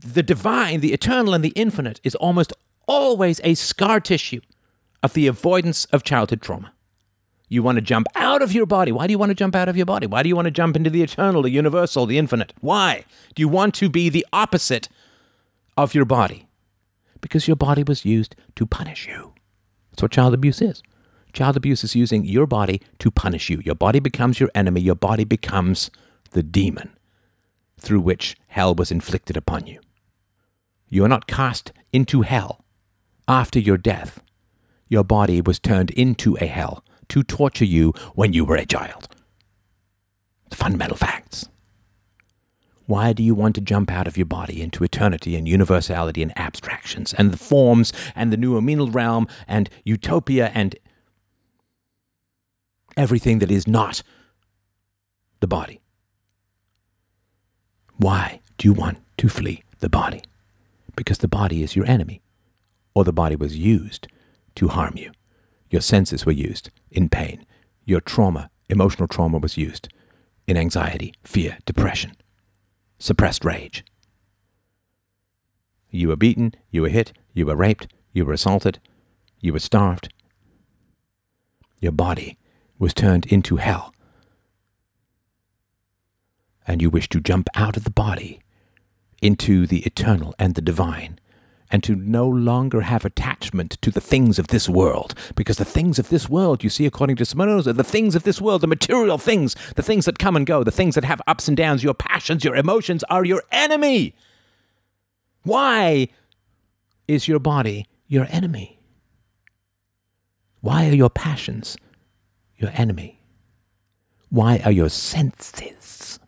The divine, the eternal, and the infinite is almost always a scar tissue of the avoidance of childhood trauma. You want to jump out of your body. Why do you want to jump out of your body? Why do you want to jump into the eternal, the universal, the infinite? Why? Do you want to be the opposite of your body? Because your body was used to punish you. That's what child abuse is. Child abuse is using your body to punish you. Your body becomes your enemy. Your body becomes the demon through which hell was inflicted upon you. You are not cast into hell after your death. Your body was turned into a hell to torture you when you were a child. The fundamental facts. Why do you want to jump out of your body into eternity and universality and abstractions and the forms and the new noumenal realm and utopia and everything that is not the body? Why do you want to flee the body? Because the body is your enemy, or the body was used to harm you. Your senses were used in pain. Your trauma, emotional trauma, was used in anxiety, fear, depression, suppressed rage. You were beaten, you were hit, you were raped, you were assaulted, you were starved. Your body was turned into hell. And you wish to jump out of the body into the eternal and the divine and to no longer have attachment to the things of this world. Because the things of this world, you see, according to Spinoza, the things of this world, the material things, the things that come and go, the things that have ups and downs, your passions, your emotions are your enemy. Why is your body your enemy? Why are your passions your enemy? Why are your senses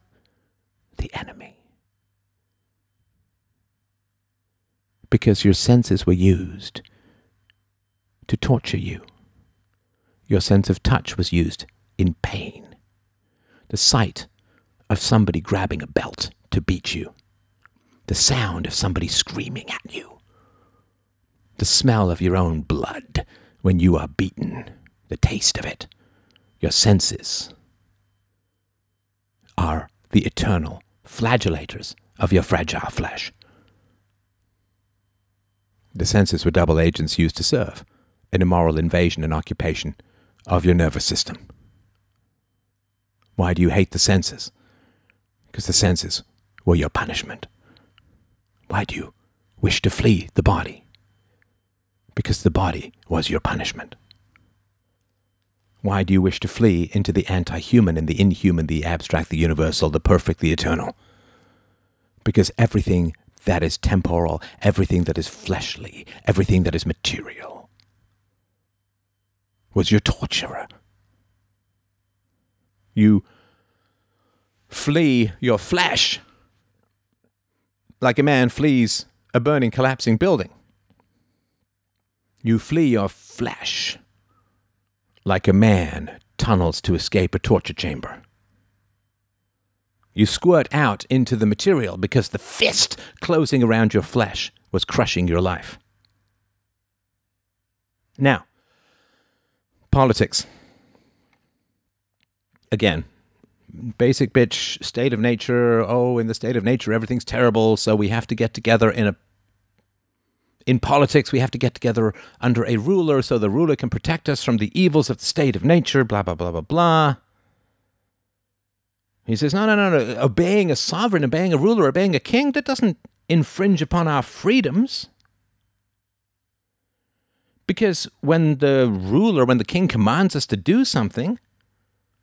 the enemy? because your senses were used to torture you. Your sense of touch was used in pain. The sight of somebody grabbing a belt to beat you. The sound of somebody screaming at you. The smell of your own blood when you are beaten. The taste of it. Your senses are the eternal flagellators of your fragile flesh. The senses were double agents used to serve an immoral invasion and occupation of your nervous system. Why do you hate the senses? Because the senses were your punishment. Why do you wish to flee the body? Because the body was your punishment. Why do you wish to flee into the anti human and the inhuman, the abstract, the universal, the perfect, the eternal? Because everything that is temporal, everything that is fleshly, everything that is material, was your torturer. You flee your flesh like a man flees a burning, collapsing building. You flee your flesh like a man tunnels to escape a torture chamber. You squirt out into the material because the fist closing around your flesh was crushing your life. Now, politics. Again, basic bitch, state of nature. Oh, in the state of nature, everything's terrible, so we have to get together in a in politics, we have to get together under a ruler so the ruler can protect us from the evils of the state of nature, blah, blah, blah, blah, blah. He says, no, no, no, no. Obeying a sovereign, obeying a ruler, obeying a king, that doesn't infringe upon our freedoms. Because when the ruler, when the king commands us to do something,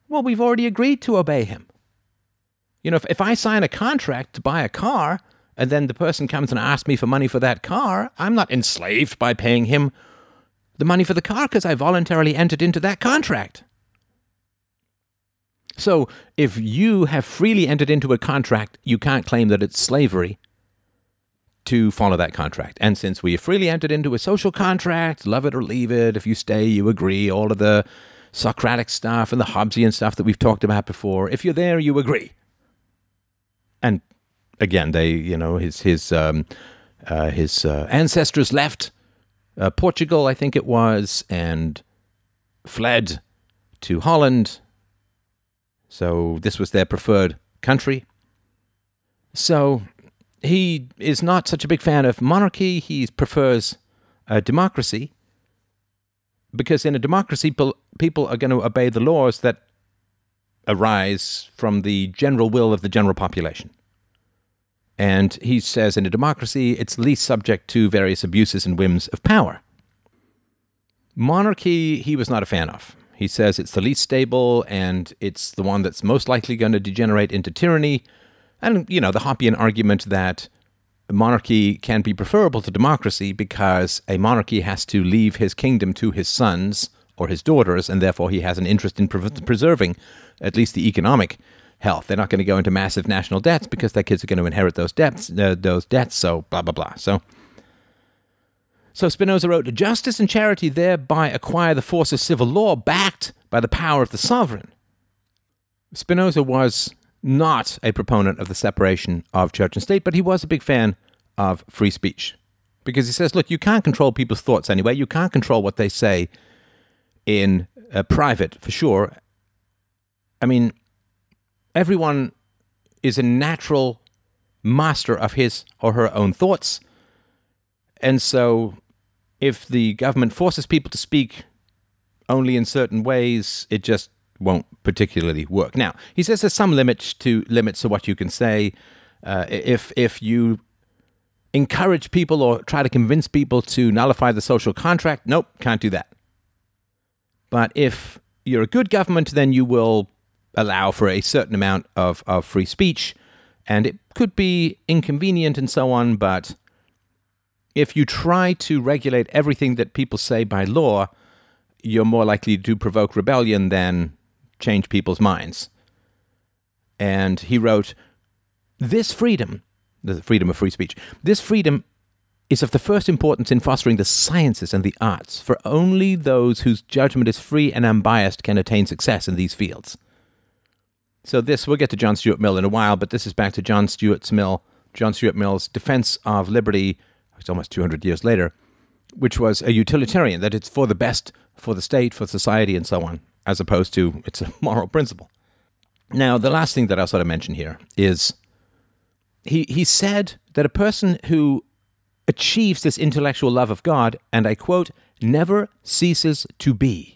well, we've already agreed to obey him. You know, if, if I sign a contract to buy a car and then the person comes and asks me for money for that car, I'm not enslaved by paying him the money for the car because I voluntarily entered into that contract. So if you have freely entered into a contract, you can't claim that it's slavery to follow that contract. And since we have freely entered into a social contract, love it or leave it, if you stay, you agree, all of the Socratic stuff and the Hobbesian stuff that we've talked about before, if you're there, you agree. And again, they, you know, his his um, uh, his uh, ancestors left uh, Portugal, I think it was, and fled to Holland. So this was their preferred country. So he is not such a big fan of monarchy. He prefers a democracy because in a democracy, people are going to obey the laws that arise from the general will of the general population. And he says in a democracy, it's least subject to various abuses and whims of power. Monarchy, he was not a fan of. He says it's the least stable and it's the one that's most likely going to degenerate into tyranny. And, you know, the Hoppian argument that monarchy can be preferable to democracy because a monarchy has to leave his kingdom to his sons or his daughters, and therefore he has an interest in pre- preserving at least the economic health. They're not going to go into massive national debts because their kids are going to inherit those debts. Uh, those debts. So blah blah blah. So. So Spinoza wrote, Justice and charity thereby acquire the force of civil law backed by the power of the sovereign. Spinoza was not a proponent of the separation of church and state, but he was a big fan of free speech. Because he says, look, you can't control people's thoughts anyway. You can't control what they say in uh, private, for sure. I mean, everyone is a natural master of his or her own thoughts. And so, if the government forces people to speak only in certain ways, it just won't particularly work. Now, he says there's some limits to limits to what you can say. Uh, if if you encourage people or try to convince people to nullify the social contract, nope, can't do that. But if you're a good government, then you will allow for a certain amount of, of free speech. And it could be inconvenient and so on, but if you try to regulate everything that people say by law, you're more likely to provoke rebellion than change people's minds. And he wrote, This freedom, the freedom of free speech, this freedom is of the first importance in fostering the sciences and the arts, for only those whose judgment is free and unbiased can attain success in these fields. So this we'll get to John Stuart Mill in a while, but this is back to John Stuart Mill, John Stuart Mill's defense of liberty. It's almost 200 years later, which was a utilitarian that it's for the best for the state, for society, and so on, as opposed to it's a moral principle. Now, the last thing that I'll sort of mention here is he he said that a person who achieves this intellectual love of God, and I quote, never ceases to be.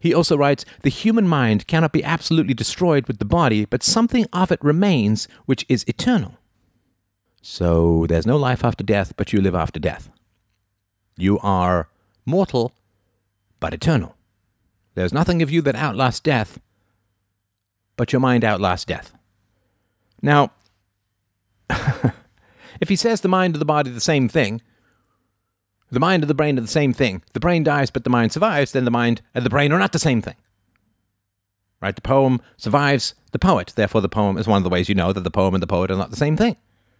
He also writes The human mind cannot be absolutely destroyed with the body, but something of it remains which is eternal. So there's no life after death, but you live after death. You are mortal, but eternal. There's nothing of you that outlasts death, but your mind outlasts death. Now, if he says the mind and the body are the same thing, the mind and the brain are the same thing. The brain dies, but the mind survives, then the mind and the brain are not the same thing. Right? The poem survives the poet. Therefore, the poem is one of the ways you know that the poem and the poet are not the same thing.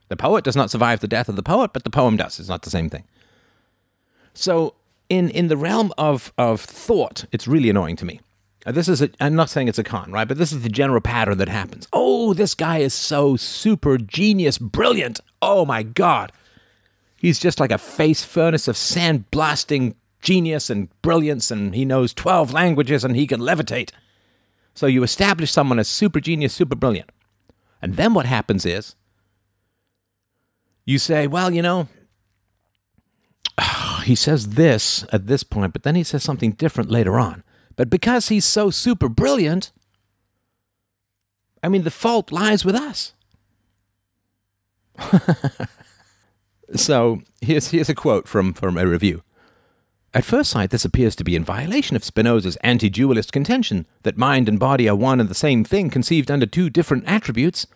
The poet does not survive the death of the poet, but the poem does. It's not the same thing. So, in, in the realm of, of thought, it's really annoying to me. Uh, this is a, I'm not saying it's a con, right? But this is the general pattern that happens. Oh, this guy is so super genius, brilliant. Oh my God. He's just like a face furnace of sand blasting genius and brilliance, and he knows 12 languages and he can levitate. So you establish someone as super genius, super brilliant. And then what happens is you say, well, you know, he says this at this point, but then he says something different later on. But because he's so super brilliant, I mean, the fault lies with us. So here's, here's a quote from, from a review. At first sight, this appears to be in violation of Spinoza's anti dualist contention that mind and body are one and the same thing conceived under two different attributes.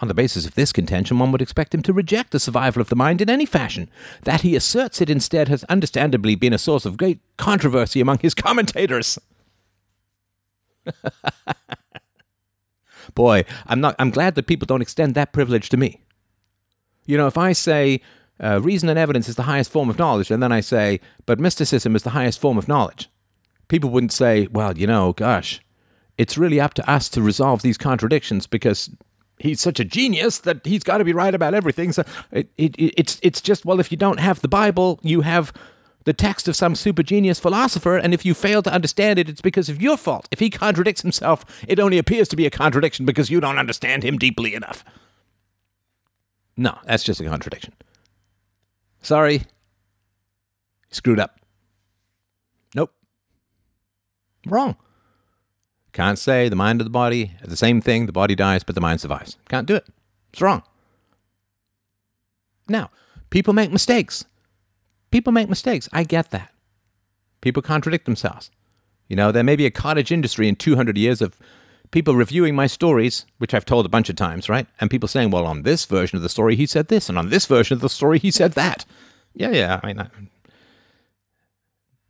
On the basis of this contention, one would expect him to reject the survival of the mind in any fashion. That he asserts it instead has understandably been a source of great controversy among his commentators. Boy, I'm not I'm glad that people don't extend that privilege to me. You know, if I say uh, reason and evidence is the highest form of knowledge, and then I say, but mysticism is the highest form of knowledge, people wouldn't say, well, you know, gosh, it's really up to us to resolve these contradictions because he's such a genius that he's got to be right about everything. So it, it, it's it's just well, if you don't have the Bible, you have the text of some super genius philosopher, and if you fail to understand it, it's because of your fault. If he contradicts himself, it only appears to be a contradiction because you don't understand him deeply enough. No, that's just a contradiction. Sorry. Screwed up. Nope. Wrong. Can't say the mind of the body is the same thing, the body dies, but the mind survives. Can't do it. It's wrong. Now, people make mistakes. People make mistakes. I get that. People contradict themselves. You know, there may be a cottage industry in 200 years of people reviewing my stories, which I've told a bunch of times, right? And people saying, well, on this version of the story, he said this, and on this version of the story, he said that. Yeah, yeah. I mean, I,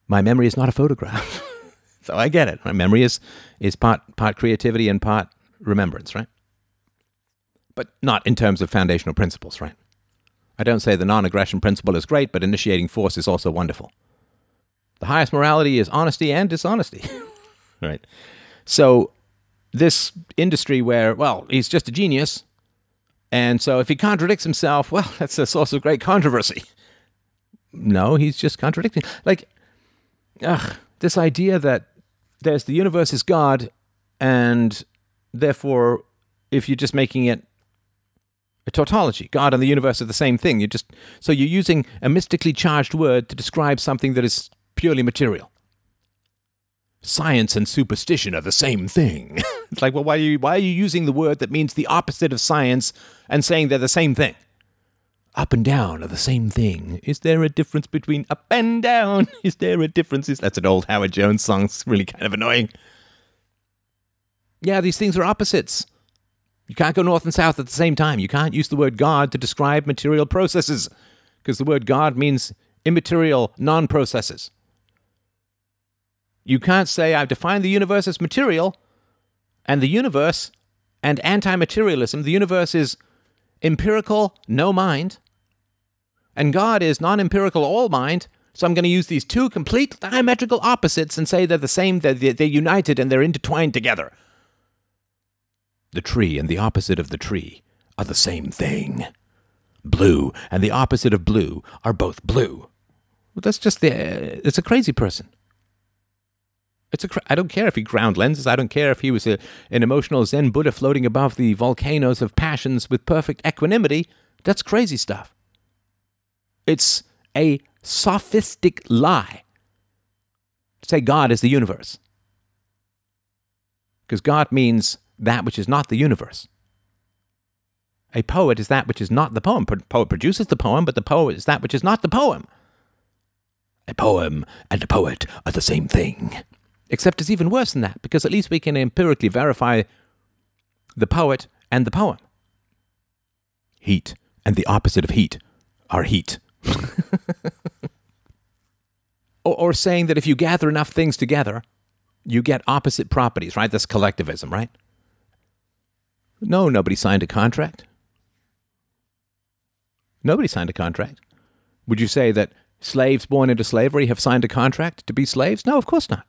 my memory is not a photograph. So I get it. My memory is is part part creativity and part remembrance, right? But not in terms of foundational principles, right? I don't say the non-aggression principle is great, but initiating force is also wonderful. The highest morality is honesty and dishonesty, right? So this industry where, well, he's just a genius, and so if he contradicts himself, well, that's a source of great controversy. No, he's just contradicting. Like, ugh, this idea that there's the universe is God, and therefore, if you're just making it a tautology, God and the universe are the same thing. You just so you're using a mystically charged word to describe something that is purely material. Science and superstition are the same thing. it's like, well, why are you why are you using the word that means the opposite of science and saying they're the same thing? Up and down are the same thing. Is there a difference between up and down? Is there a difference? That's an old Howard Jones song. It's really kind of annoying. Yeah, these things are opposites. You can't go north and south at the same time. You can't use the word God to describe material processes because the word God means immaterial non processes. You can't say, I've defined the universe as material, and the universe and anti materialism, the universe is empirical, no mind, and God is non empirical, all mind. So I'm going to use these two complete diametrical opposites and say they're the same, they're, they're united, and they're intertwined together. The tree and the opposite of the tree are the same thing. Blue and the opposite of blue are both blue. Well, that's just the. Uh, it's a crazy person. It's a. I don't care if he ground lenses. I don't care if he was a, an emotional Zen Buddha floating above the volcanoes of passions with perfect equanimity. That's crazy stuff. It's a sophistic lie. Say God is the universe. Because God means that which is not the universe. A poet is that which is not the poem. A poet produces the poem, but the poet is that which is not the poem. A poem and a poet are the same thing. Except it's even worse than that, because at least we can empirically verify the poet and the poem. Heat and the opposite of heat are heat. or, or saying that if you gather enough things together, you get opposite properties, right? That's collectivism, right? No, nobody signed a contract. Nobody signed a contract. Would you say that slaves born into slavery have signed a contract to be slaves? No, of course not.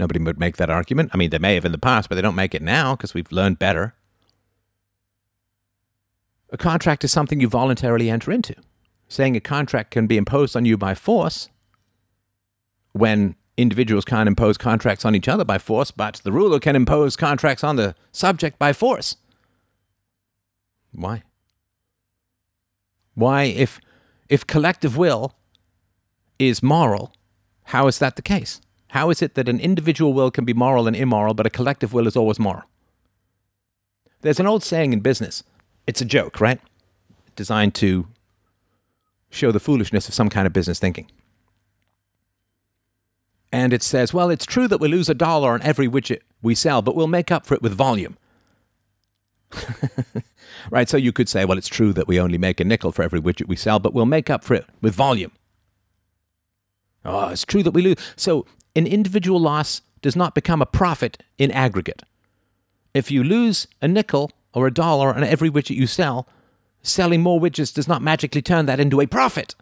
Nobody would make that argument. I mean, they may have in the past, but they don't make it now because we've learned better. A contract is something you voluntarily enter into saying a contract can be imposed on you by force when individuals can't impose contracts on each other by force, but the ruler can impose contracts on the subject by force. Why? Why, if, if collective will is moral, how is that the case? How is it that an individual will can be moral and immoral, but a collective will is always moral? There's an old saying in business. It's a joke, right? Designed to show the foolishness of some kind of business thinking. And it says, well, it's true that we lose a dollar on every widget we sell, but we'll make up for it with volume. right? So you could say, well, it's true that we only make a nickel for every widget we sell, but we'll make up for it with volume. Oh, it's true that we lose. So an individual loss does not become a profit in aggregate. If you lose a nickel or a dollar on every widget you sell, selling more widgets does not magically turn that into a profit.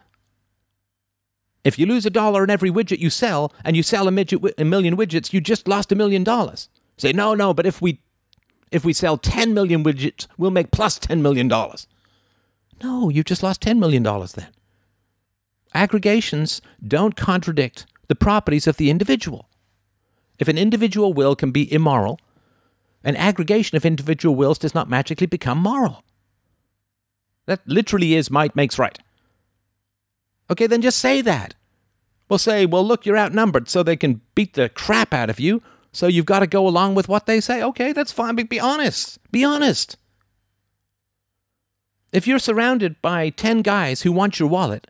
If you lose a dollar on every widget you sell and you sell a, midget, a million widgets, you just lost a million dollars. Say, no, no, but if we if we sell 10 million widgets, we'll make plus $10 million. No, you just lost $10 million then. Aggregations don't contradict the properties of the individual. If an individual will can be immoral, an aggregation of individual wills does not magically become moral. That literally is might makes right. Okay, then just say that. We'll say, well, look, you're outnumbered, so they can beat the crap out of you. So you've got to go along with what they say. Okay, that's fine, but be honest. Be honest. If you're surrounded by 10 guys who want your wallet,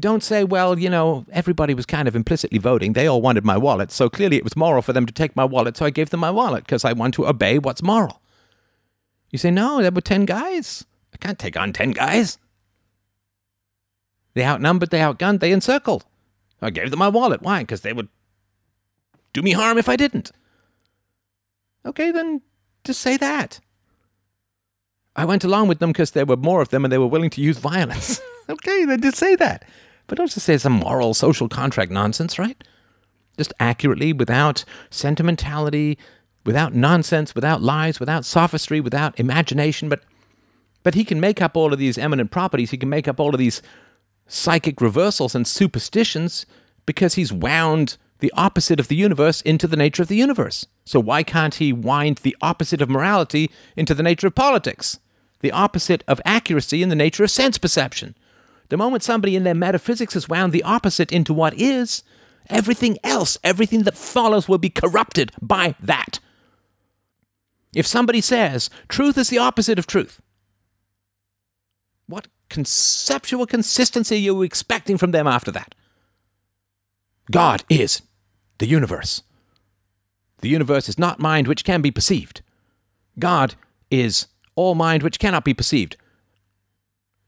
don't say, well, you know, everybody was kind of implicitly voting. They all wanted my wallet. So clearly it was moral for them to take my wallet. So I gave them my wallet because I want to obey what's moral. You say, no, there were 10 guys. I can't take on 10 guys. They outnumbered, they outgunned, they encircled. I gave them my wallet. Why? Because they would do me harm if I didn't. Okay, then just say that. I went along with them because there were more of them and they were willing to use violence. okay, then just say that. But don't just say some moral social contract nonsense, right? Just accurately, without sentimentality, without nonsense, without lies, without sophistry, without imagination. But, but he can make up all of these eminent properties. He can make up all of these psychic reversals and superstitions because he's wound the opposite of the universe into the nature of the universe. So why can't he wind the opposite of morality into the nature of politics? The opposite of accuracy in the nature of sense perception. The moment somebody in their metaphysics has wound the opposite into what is, everything else, everything that follows will be corrupted by that. If somebody says truth is the opposite of truth, what conceptual consistency are you expecting from them after that? God is the universe. The universe is not mind which can be perceived. God is all mind which cannot be perceived.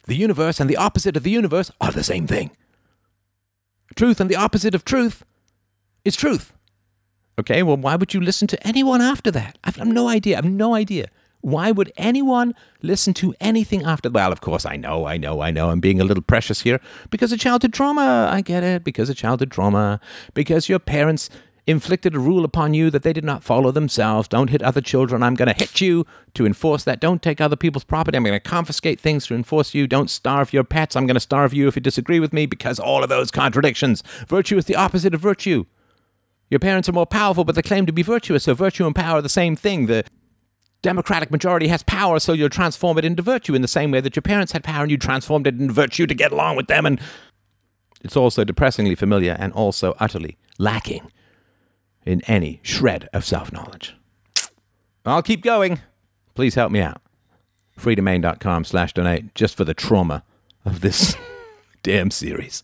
The universe and the opposite of the universe are the same thing. Truth and the opposite of truth is truth. Okay, well, why would you listen to anyone after that? I have no idea. I have no idea. Why would anyone listen to anything after? Well, of course, I know, I know, I know. I'm being a little precious here because of childhood trauma. I get it. Because of childhood trauma. Because your parents inflicted a rule upon you that they did not follow themselves. Don't hit other children. I'm going to hit you to enforce that. Don't take other people's property. I'm going to confiscate things to enforce you. Don't starve your pets. I'm going to starve you if you disagree with me because all of those contradictions. Virtue is the opposite of virtue. Your parents are more powerful, but they claim to be virtuous, so virtue and power are the same thing. The democratic majority has power, so you'll transform it into virtue in the same way that your parents had power and you transformed it into virtue to get along with them. And it's also depressingly familiar and also utterly lacking in any shred of self knowledge. I'll keep going. Please help me out. freedomain.com slash donate just for the trauma of this damn series.